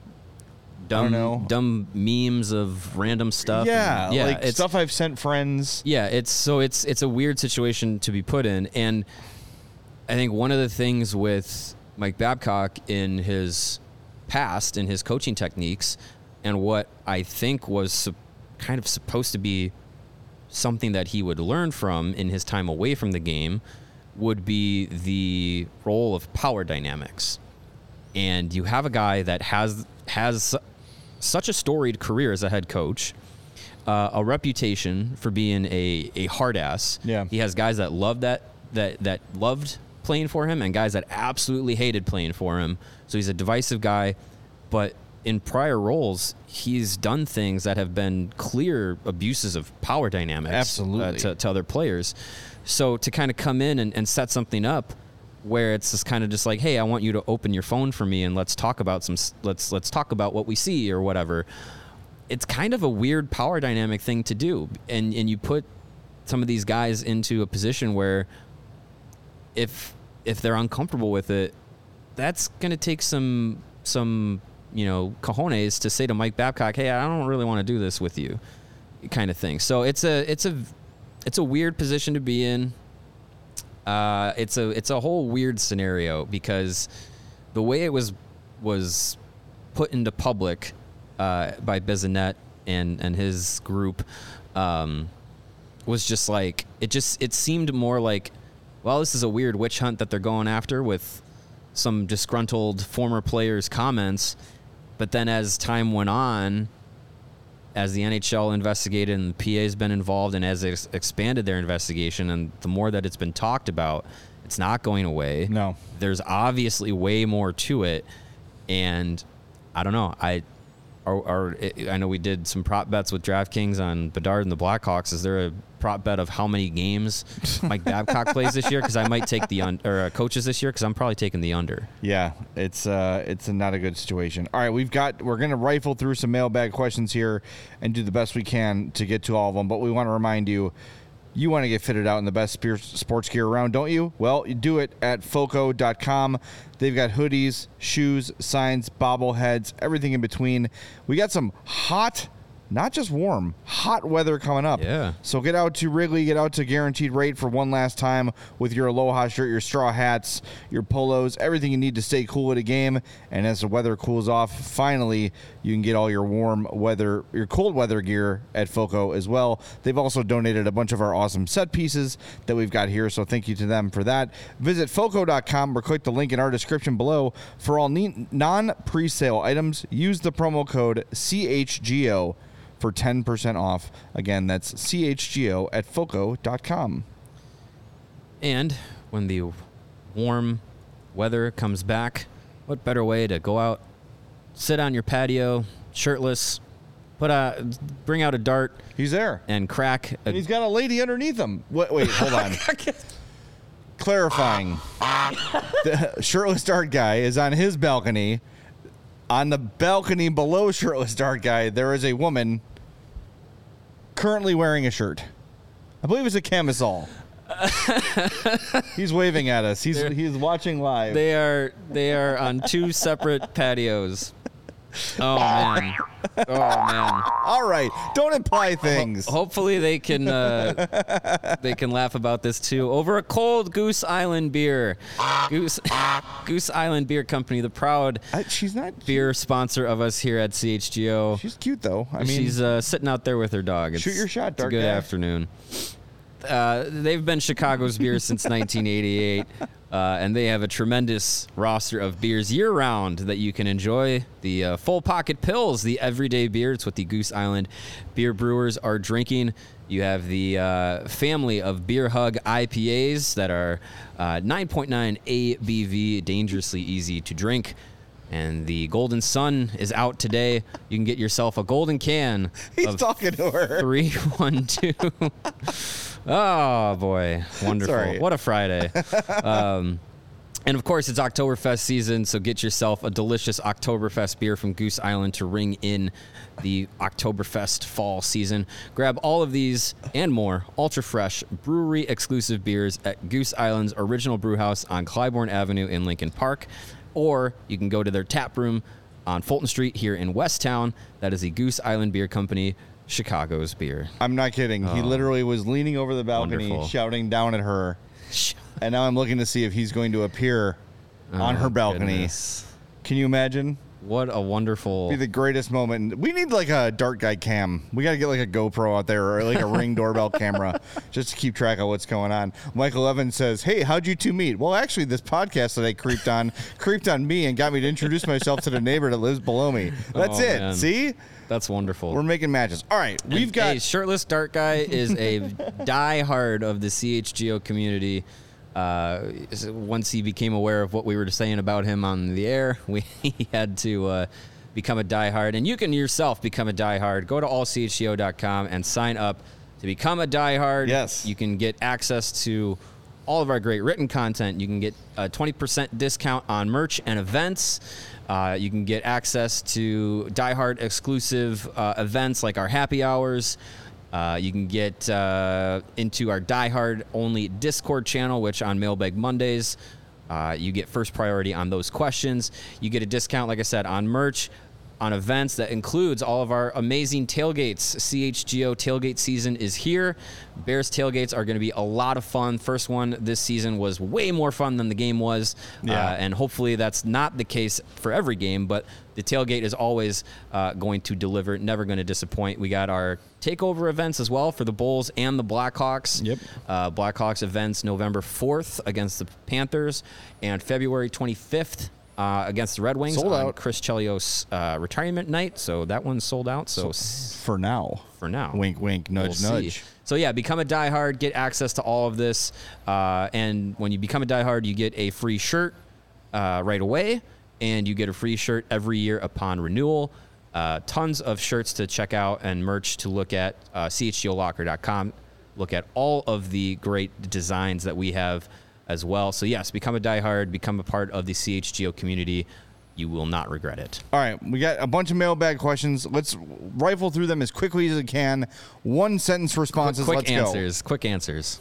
dumb, know. dumb memes of random stuff. yeah, and- yeah, like it's, stuff I've sent friends. Yeah, it's so it's it's a weird situation to be put in, and I think one of the things with Mike Babcock in his past in his coaching techniques, and what I think was sup- kind of supposed to be something that he would learn from in his time away from the game, would be the role of power dynamics. And you have a guy that has has such a storied career as a head coach uh, a reputation for being a, a hard ass. Yeah. He has guys that love that that that loved playing for him and guys that absolutely hated playing for him. So he's a divisive guy, but in prior roles, he's done things that have been clear abuses of power dynamics uh, Absolutely. to, to other players. So to kind of come in and, and set something up where it's just kind of just like, hey, I want you to open your phone for me and let's talk about some let's let's talk about what we see or whatever. It's kind of a weird power dynamic thing to do, and and you put some of these guys into a position where if if they're uncomfortable with it, that's going to take some some you know cojones to say to Mike Babcock, "Hey, I don't really want to do this with you," kind of thing. So it's a it's a it's a weird position to be in. Uh, it's a it's a whole weird scenario because the way it was was put into public uh, by Bissonnette and and his group um, was just like it just it seemed more like well this is a weird witch hunt that they're going after with some disgruntled former players comments but then as time went on as the NHL investigated and the PA's been involved and as they expanded their investigation and the more that it's been talked about it's not going away. No. there's obviously way more to it. And i don't know. I i know we did some prop bets with draftkings on bedard and the blackhawks is there a prop bet of how many games mike babcock plays this year because i might take the un- or uh, coaches this year because i'm probably taking the under Yeah, it's uh, it's not a good situation. All right, we've got we're gonna rifle through some mailbag questions here and do the best we can to get to all of them. But we want to remind you, you want to get fitted out in the best sports gear around, don't you? Well, you do it at Foco.com. They've got hoodies, shoes, signs, bobbleheads, everything in between. We got some hot. Not just warm, hot weather coming up. Yeah. So get out to Wrigley, get out to Guaranteed Rate for one last time with your Aloha shirt, your straw hats, your polos, everything you need to stay cool at a game. And as the weather cools off, finally you can get all your warm weather, your cold weather gear at Foco as well. They've also donated a bunch of our awesome set pieces that we've got here, so thank you to them for that. Visit Foco.com or click the link in our description below for all non pre-sale items. Use the promo code CHGO for 10% off. Again, that's CHGO at FOCO.com. and when the warm weather comes back what better way to go out sit on your patio shirtless put a bring out a dart He's there. and crack a And he's got a lady underneath him. Wait, wait hold on. Clarifying. the shirtless dart guy is on his balcony. On the balcony below shirtless dart guy, there is a woman currently wearing a shirt. I believe it's a camisole. he's waving at us. He's he's watching live. They are they are on two separate patios. Oh man. Oh man. All right, don't imply things. Hopefully they can uh, they can laugh about this too over a cold Goose Island beer. Goose Goose Island Beer Company, the proud she's not. beer sponsor of us here at CHGO. She's cute though. I mean, she's uh, sitting out there with her dog. It's, Shoot your shot, dark good guy. afternoon. Uh, they've been Chicago's beer since 1988, uh, and they have a tremendous roster of beers year round that you can enjoy. The uh, full pocket pills, the everyday beer. It's what the Goose Island beer brewers are drinking. You have the uh, family of Beer Hug IPAs that are uh, 9.9 ABV, dangerously easy to drink. And the Golden Sun is out today. You can get yourself a golden can he's talking to her. Three, one, two. Oh boy, wonderful! right. What a Friday! um, and of course, it's Oktoberfest season, so get yourself a delicious Oktoberfest beer from Goose Island to ring in the Oktoberfest fall season. Grab all of these and more ultra fresh brewery exclusive beers at Goose Island's original brew house on Clybourn Avenue in Lincoln Park, or you can go to their tap room on Fulton Street here in Westtown. That is the Goose Island Beer Company, Chicago's beer. I'm not kidding. He oh. literally was leaning over the balcony, Oh. Wonderful. shouting down at her. And now I'm looking to see if he's going to appear on her Oh, balcony. goodness. Can you imagine? What a wonderful. Be the greatest moment. We need like a dark guy cam. We got to get like a GoPro out there or like a ring doorbell camera just to keep track of what's going on. Michael Evans says, "Hey, how'd you two meet?" Well, actually, this podcast that I creeped on creeped on me and got me to introduce myself to the neighbor that lives below me. That's Oh, it. man. See, That's wonderful. we're making matches. All right, we've And, got hey, shirtless dark guy is a diehard of the CHGO community. Uh, once he became aware of what we were saying about him on the air, we he had to uh, become a diehard, and you can yourself become a diehard. Go to allchgo.com and sign up to become a diehard. Yes. You can get access to all of our great written content. You can get a 20% discount on merch and events. Uh, you can get access to diehard exclusive uh, events like our happy hours. Uh, you can get uh, into our diehard only Discord channel, which on Mailbag Mondays, uh, you get first priority on those questions. You get a discount, like I said, on merch on events that includes all of our amazing tailgates. CHGO tailgate season is here. Bears tailgates are going to be a lot of fun. First one this season was way more fun than the game was. Yeah. Uh, and hopefully that's not the case for every game, but the tailgate is always uh, going to deliver, never going to disappoint. We got our takeover events as well for the Bulls and the Blackhawks. Yep. Uh, Blackhawks events November 4th against the Panthers and February 25th uh, against the Red Wings Sold on out. Chris Chelios uh, retirement night. So that one's sold out. So, s- For now. for now, Wink, wink, nudge, We'll see. nudge. So yeah, become a diehard, get access to all of this, uh, and when you become a diehard, you get a free shirt uh, right away, and you get a free shirt every year upon renewal. Uh, tons of shirts to check out and merch to look at. Uh, CHGOLocker.com. Look at all of the great designs that we have as well. So yes, become a diehard, become a part of the CHGO community. You will not regret it. All right, we got a bunch of mailbag questions. Let's rifle through them as quickly as we can. One sentence responses. quick Let's answers. Quick answers.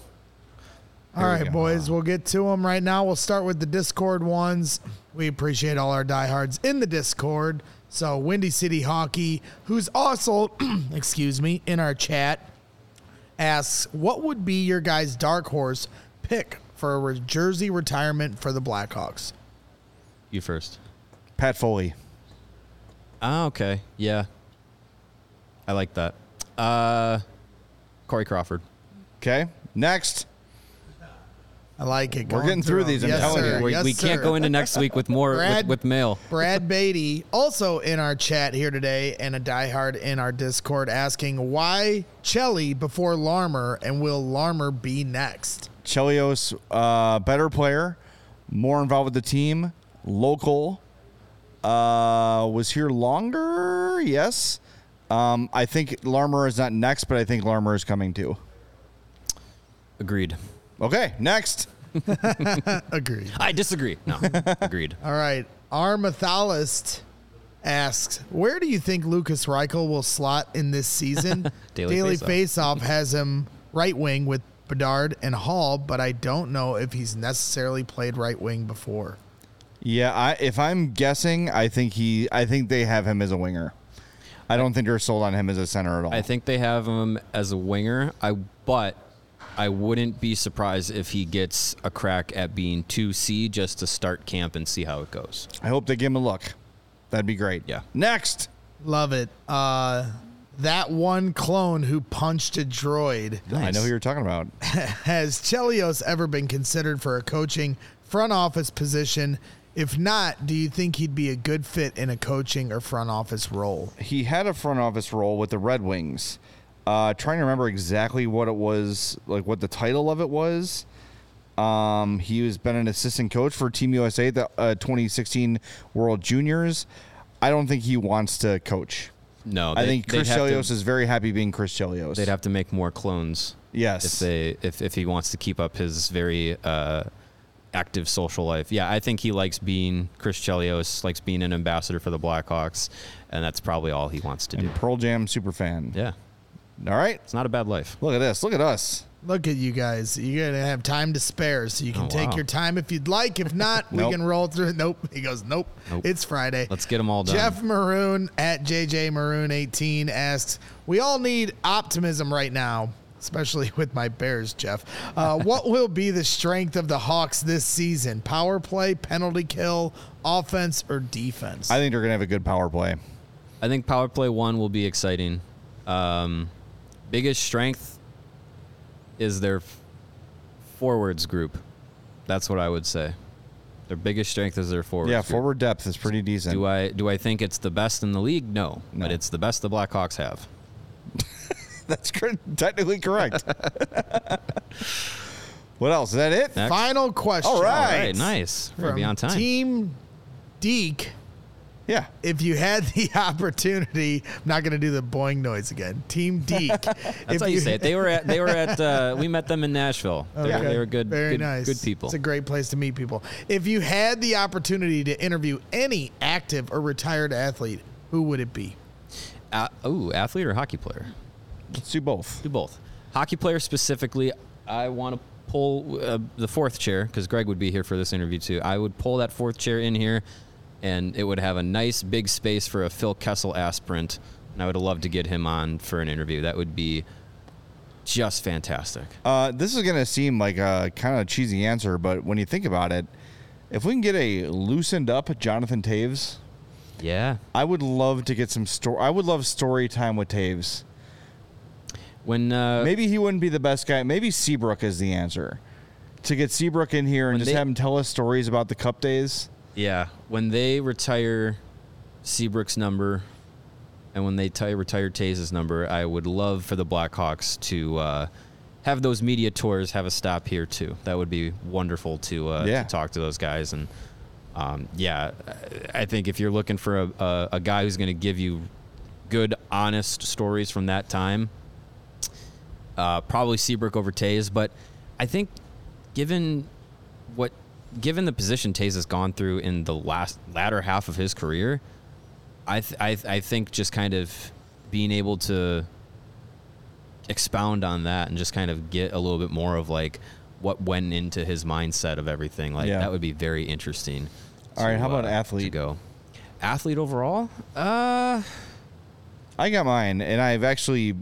All Here we boys, we'll get to them right now. We'll start with the Discord ones. We appreciate all our diehards in the Discord. So, Windy City Hockey, who's also, excuse me, in our chat, asks, "What would be your guys' dark horse pick for a re- jersey retirement for the Blackhawks?" You first. Pat Foley. Ah, okay. Yeah. I like that. Uh Corey Crawford. Okay. Next. I like it. We're Going getting through them. these, I'm Yes, telling you. sir. we Yes, we can't go into next week with more with, with mail. Brad Beatty, also in our chat here today, and a diehard in our Discord, asking why Chelly before Larmer, and will Larmer be next? Chelios, uh, better player, more involved with the team, local, uh, was here longer. Yes. Um, I think Larmer is not next, but I think Larmer is coming too. Agreed. Okay, next. Agreed. I disagree. No. Agreed. All right. Our Methalist asks, where do you think Lukas Reichel will slot in this season? Daily Faceoff has him right wing with Bedard and Hall, but I don't know if he's necessarily played right wing before. Yeah, I, if I'm guessing, I think he, I think they have him as a winger. I don't think they're sold on him as a center at all. I think they have him as a winger. I but I wouldn't be surprised if he gets a crack at being 2C just to start camp and see how it goes. I hope they give him a look. That'd be great. Yeah. Next. Love it. Uh, that one clone who punched a droid. I know who you're talking about. Has Chelios ever been considered for a coaching front office position? If not, do you think he'd be a good fit in a coaching or front office role? he had a front office role with the Red Wings. Uh, trying to remember exactly what it was, like what the title of it was. Um, he has been an assistant coach for Team USA, the uh, 2016 World Juniors. I don't think he wants to coach. No, I think Chris Chelios is very happy being Chris Chelios. They'd have to make more clones yes. if they if, if he wants to keep up his very uh, active social life. Yeah, I think he likes being Chris Chelios, likes being an ambassador for the Blackhawks, and that's probably all he wants to do. Pearl Jam super fan. Yeah, All right. it's not a bad life. Look at this. Look at us. Look at you guys. You're going to have time to spare, so you can Oh, take wow. your time if you'd like. If not, we can roll through. Nope. He goes, nope. Nope. It's Friday. Let's get them all done. Jeff Maroon at JJ Maroon 18 asks, "We all need optimism right now, especially with my Bears, Jeff. Uh, what will be the strength of the Hawks this season? Power play, penalty kill, offense, or defense?" I think they're going to have a good power play. I think power play one will be exciting. Um, biggest strength is their forwards group. That's what I would say. Their biggest strength is their forwards. Yeah, group. forward depth is pretty decent. Do I do I think it's the best in the league? No, No. but it's the best the Blackhawks have. That's technically correct. what else? Is that it? Next. Final question. All All right. right, nice. We're be on time. Team Deke Yeah. If you had the opportunity, I'm not going to do the boing noise again. Team Deke. That's how you say it. They were at. They were at. Uh, we met them in Nashville. They, were, they were good. Very good, nice. Good people. It's a great place to meet people. If you had the opportunity to interview any active or retired athlete, who would it be? Uh, ooh, athlete or hockey player? Let's do both. Do both. Hockey player specifically, I want to pull uh, the fourth chair because Greg would be here for this interview too. I would pull that fourth chair in here, and it would have a nice big space for a Phil Kessel aspirant, and I would love to get him on for an interview. That would be just fantastic. Uh, this is going to seem like a kind of cheesy answer, but when you think about it, if we can get a loosened up Jonathan Toews, Yeah. I would love to get some story. I would love story time with Toews. When uh, Maybe he wouldn't be the best guy. Maybe Seabrook is the answer. To get Seabrook in here and just they- have him tell us stories about the Cup days. Yeah, when they retire Seabrook's number, and when they t- retire Toews's number, I would love for the Blackhawks to uh, have those media tours have a stop here too. That would be wonderful to, uh, Yeah. to talk to those guys. And um, yeah, I think if you're looking for a, a, a guy who's going to give you good, honest stories from that time, uh, probably Seabrook over Toews. But I think given what given the position Toews has gone through in the last latter half of his career, I th- I, th- I think just kind of being able to expound on that and just kind of get a little bit more of like what went into his mindset of everything like Yeah. that would be very interesting. All right, to, how about uh, athlete? To go athlete overall? Uh, I got mine, and I've actually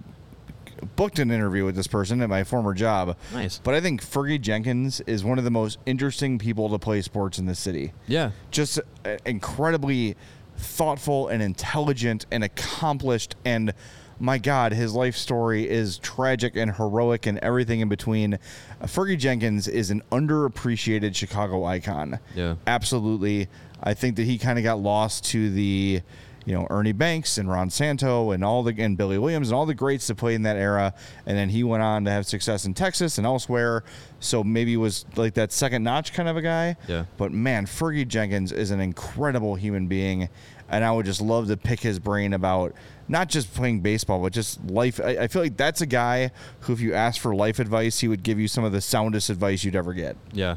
booked an interview with this person at my former job. Nice. But I think Fergie Jenkins is one of the most interesting people to play sports in the city. yeah, Just uh, incredibly thoughtful and intelligent and accomplished and my God, his life story is tragic and heroic and everything in between. Uh, Fergie Jenkins is an underappreciated Chicago icon. Yeah. Absolutely. I think that he kind of got lost to the, you know, Ernie Banks and Ron Santo and all the and Billy Williams and all the greats that played in that era. And then he went on to have success in Texas and elsewhere. So maybe was like that second notch kind of a guy. Yeah. But man, Fergie Jenkins is an incredible human being, and I would just love to pick his brain about not just playing baseball, but just life. I, I feel like that's a guy who, if you ask for life advice, he would give you some of the soundest advice you'd ever get. yeah.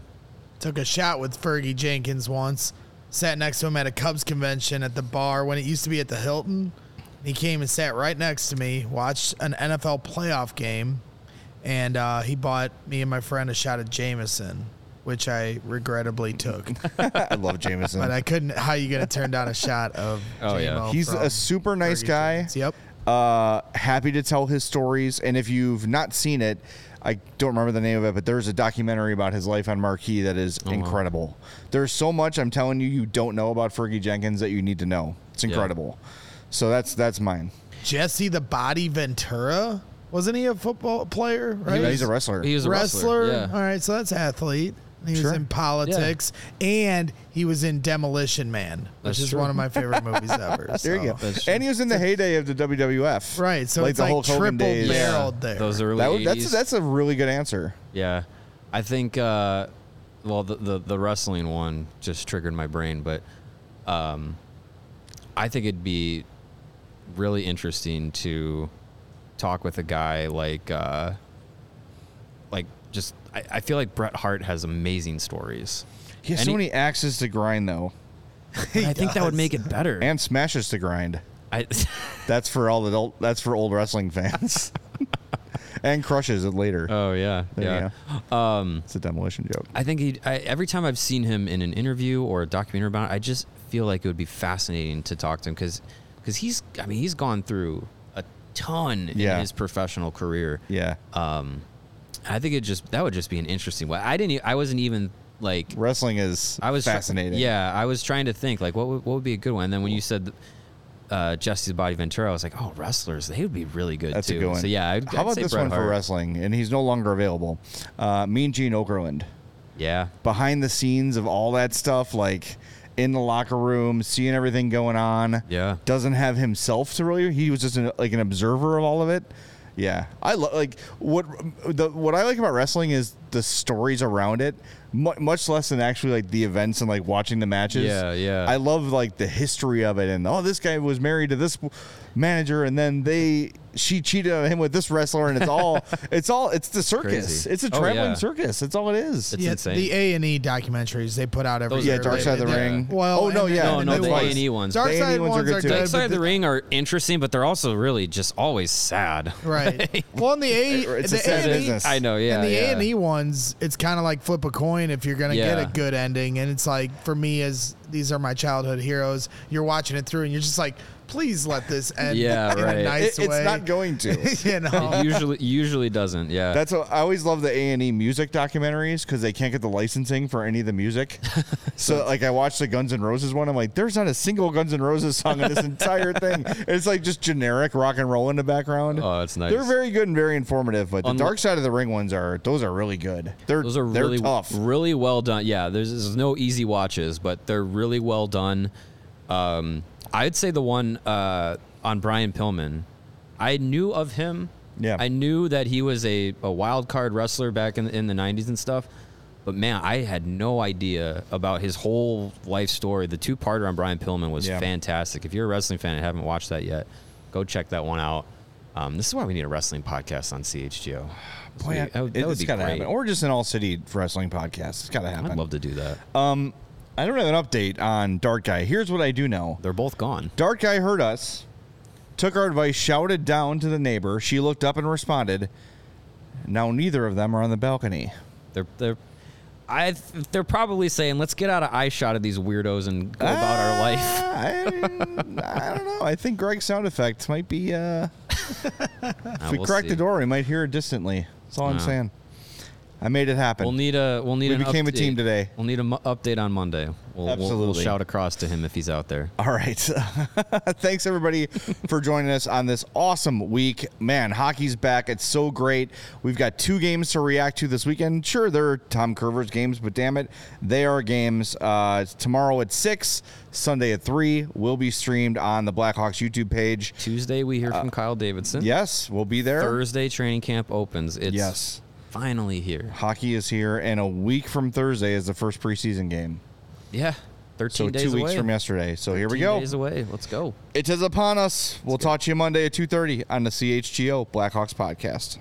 Took a shot with Fergie Jenkins once. Sat next to him at a Cubs convention at the bar when it used to be at the Hilton. He came and sat right next to me, watched an NFL playoff game, and uh, he bought me and my friend a shot of Jameson, which I regrettably took. I love Jameson. but I couldn't. How are you gonna turn down a shot of? Oh, yeah. He's a super nice Fergie guy. Jenkins? Yep. Uh, happy to tell his stories. And if you've not seen it, I don't remember the name of it, but there's a documentary about his life on Marquee that is oh, incredible. There's so much I'm telling you you don't know about Fergie Jenkins that you need to know. It's Yeah. incredible. So that's that's mine. Jesse the Body Ventura. Wasn't he a football player? Right. Yeah, he's a wrestler. He was a wrestler. wrestler. Yeah. right, so that's athlete. He Sure. was in politics, and he was in Demolition Man, which That's is true. one of my favorite movies ever. there you go. And he was in the heyday of the WWF. Right, so like it's like triple days. barreled there. Those early That, 80s. that's that's a really good answer. Yeah, I think. Uh, well, the, the the wrestling one just triggered my brain, but um, I think it'd be really interesting to talk with a guy like uh, like just. I, I feel like Bret Hart has amazing stories. He has And so he- many axes to grind though, But I think that would make it better. and smashes to grind. I, That's for all adult. That's for old wrestling fans. and crushes it later. oh yeah, There yeah. you Um, It's a demolition joke. I think he. I, every time I've seen him in an interview or a documentary about it, I just feel like it would be fascinating to talk to him because he's. I mean, he's gone through a ton Yeah. in his professional career. Yeah. Um, I think it just that would just be an interesting way. I didn't. I wasn't even like. Wrestling is I was fascinating. yeah, I was trying to think like what would, what would be a good one. And then when you said uh, Jesse's Body Ventura, I was like, oh, wrestlers, they would be really good That's too. a good one. So yeah, I'd, How I'd about this Bret one for wrestling? And he's no longer available. Uh, mean Gene Okerlund. Yeah, Behind the scenes of all that stuff, like in the locker room, seeing everything going on. Yeah. Doesn't have himself to really. He was just an, like an observer of all of it. Yeah, I lo- like what the what I like about wrestling is the stories around it mu- much less than actually like the events and like watching the matches. Yeah, yeah. I love like the history of it, and oh, this guy was married to this manager, and then they she cheated on him with this wrestler, and it's all it's all it's the circus. Crazy. It's a Oh, traveling yeah. circus. That's all it is. It's yeah, insane. the A and E documentaries they put out every Those year. yeah, Dark they- Side of the they- Ring. Well, oh no, yeah, No, no, the ones. A&E ones. Dark Side A&E ones are good too. Dark Side of the Ring are interesting, but they're also really just always sad. Right. Well, in the A, It's the a sad A&E business. I know, yeah. and the yeah. A and E ones, it's kind of like flip a coin if you're gonna get a good ending. And it's like for me, as these are my childhood heroes, you're watching it through, and you're just like, please let this end Yeah, in right. a It- nice it's not going to. you know. It usually usually doesn't. Yeah. That's what, I always love the A and E music documentaries because they can't get the licensing for any of the music. so like I watched the Guns N' Roses one. I'm like, there's not a single Guns N' Roses song in this entire thing. It's like just generic rock and roll in the background. oh, it's nice. They're very good and very informative, but the Unli- Dark Side of the Ring ones are those are really good. They're Those are they're really tough. really well done. Yeah, there's, there's no easy watches, but they're really well done. Um, I'd say the one uh, on Brian Pillman, I knew of him. Yeah. I knew that he was a, a wild card wrestler back in in the '90s and stuff. But man, I had no idea about his whole life story. The two parter on Brian Pillman was Yeah. fantastic. If you're a wrestling fan and haven't watched that yet, go check that one out. Um, this is why we need a wrestling podcast on CHGO. Boy, That would- that would it's be gotta great. happen, or just an all city wrestling podcast. It's gotta happen. I'd love to do that. Um, I don't have an update on Dark Guy. Here's what I do know. They're both gone. Dark Guy heard us, took our advice, shouted down to the neighbor. She looked up and responded. Now neither of them are on the balcony. They're they're I they're probably saying let's get out of eye shot of these weirdos and go about our life. Ah, I, I don't know. I think Greg's sound effects might be. Uh, Uh, if we we'll crack see. the door, we might hear it distantly. That's all I'm saying. I made it happen. We'll need a we'll need We became a team today. We'll need an update on Monday. We'll, We'll, we'll shout across to him if he's out there. All right. Thanks, everybody, for joining us on this awesome week. Man, hockey's back. It's so great. We've got two games to react to this weekend. Sure, they're Tom Kurvers' games, but damn it, they are games. Uh, tomorrow at 6, Sunday at 3. Will be streamed on the Blackhawks YouTube page. Tuesday we hear Uh, from Kyle Davidson. Yes, we'll be there. Thursday training camp opens. It's Yes. Finally here. Hockey is here, and a week from Thursday is the first preseason game. Yeah. 13 So days two weeks away. from yesterday. So here we go. Days away. Let's go. It is upon us. We'll talk to you Monday at 2.30 on the CHGO Blackhawks podcast.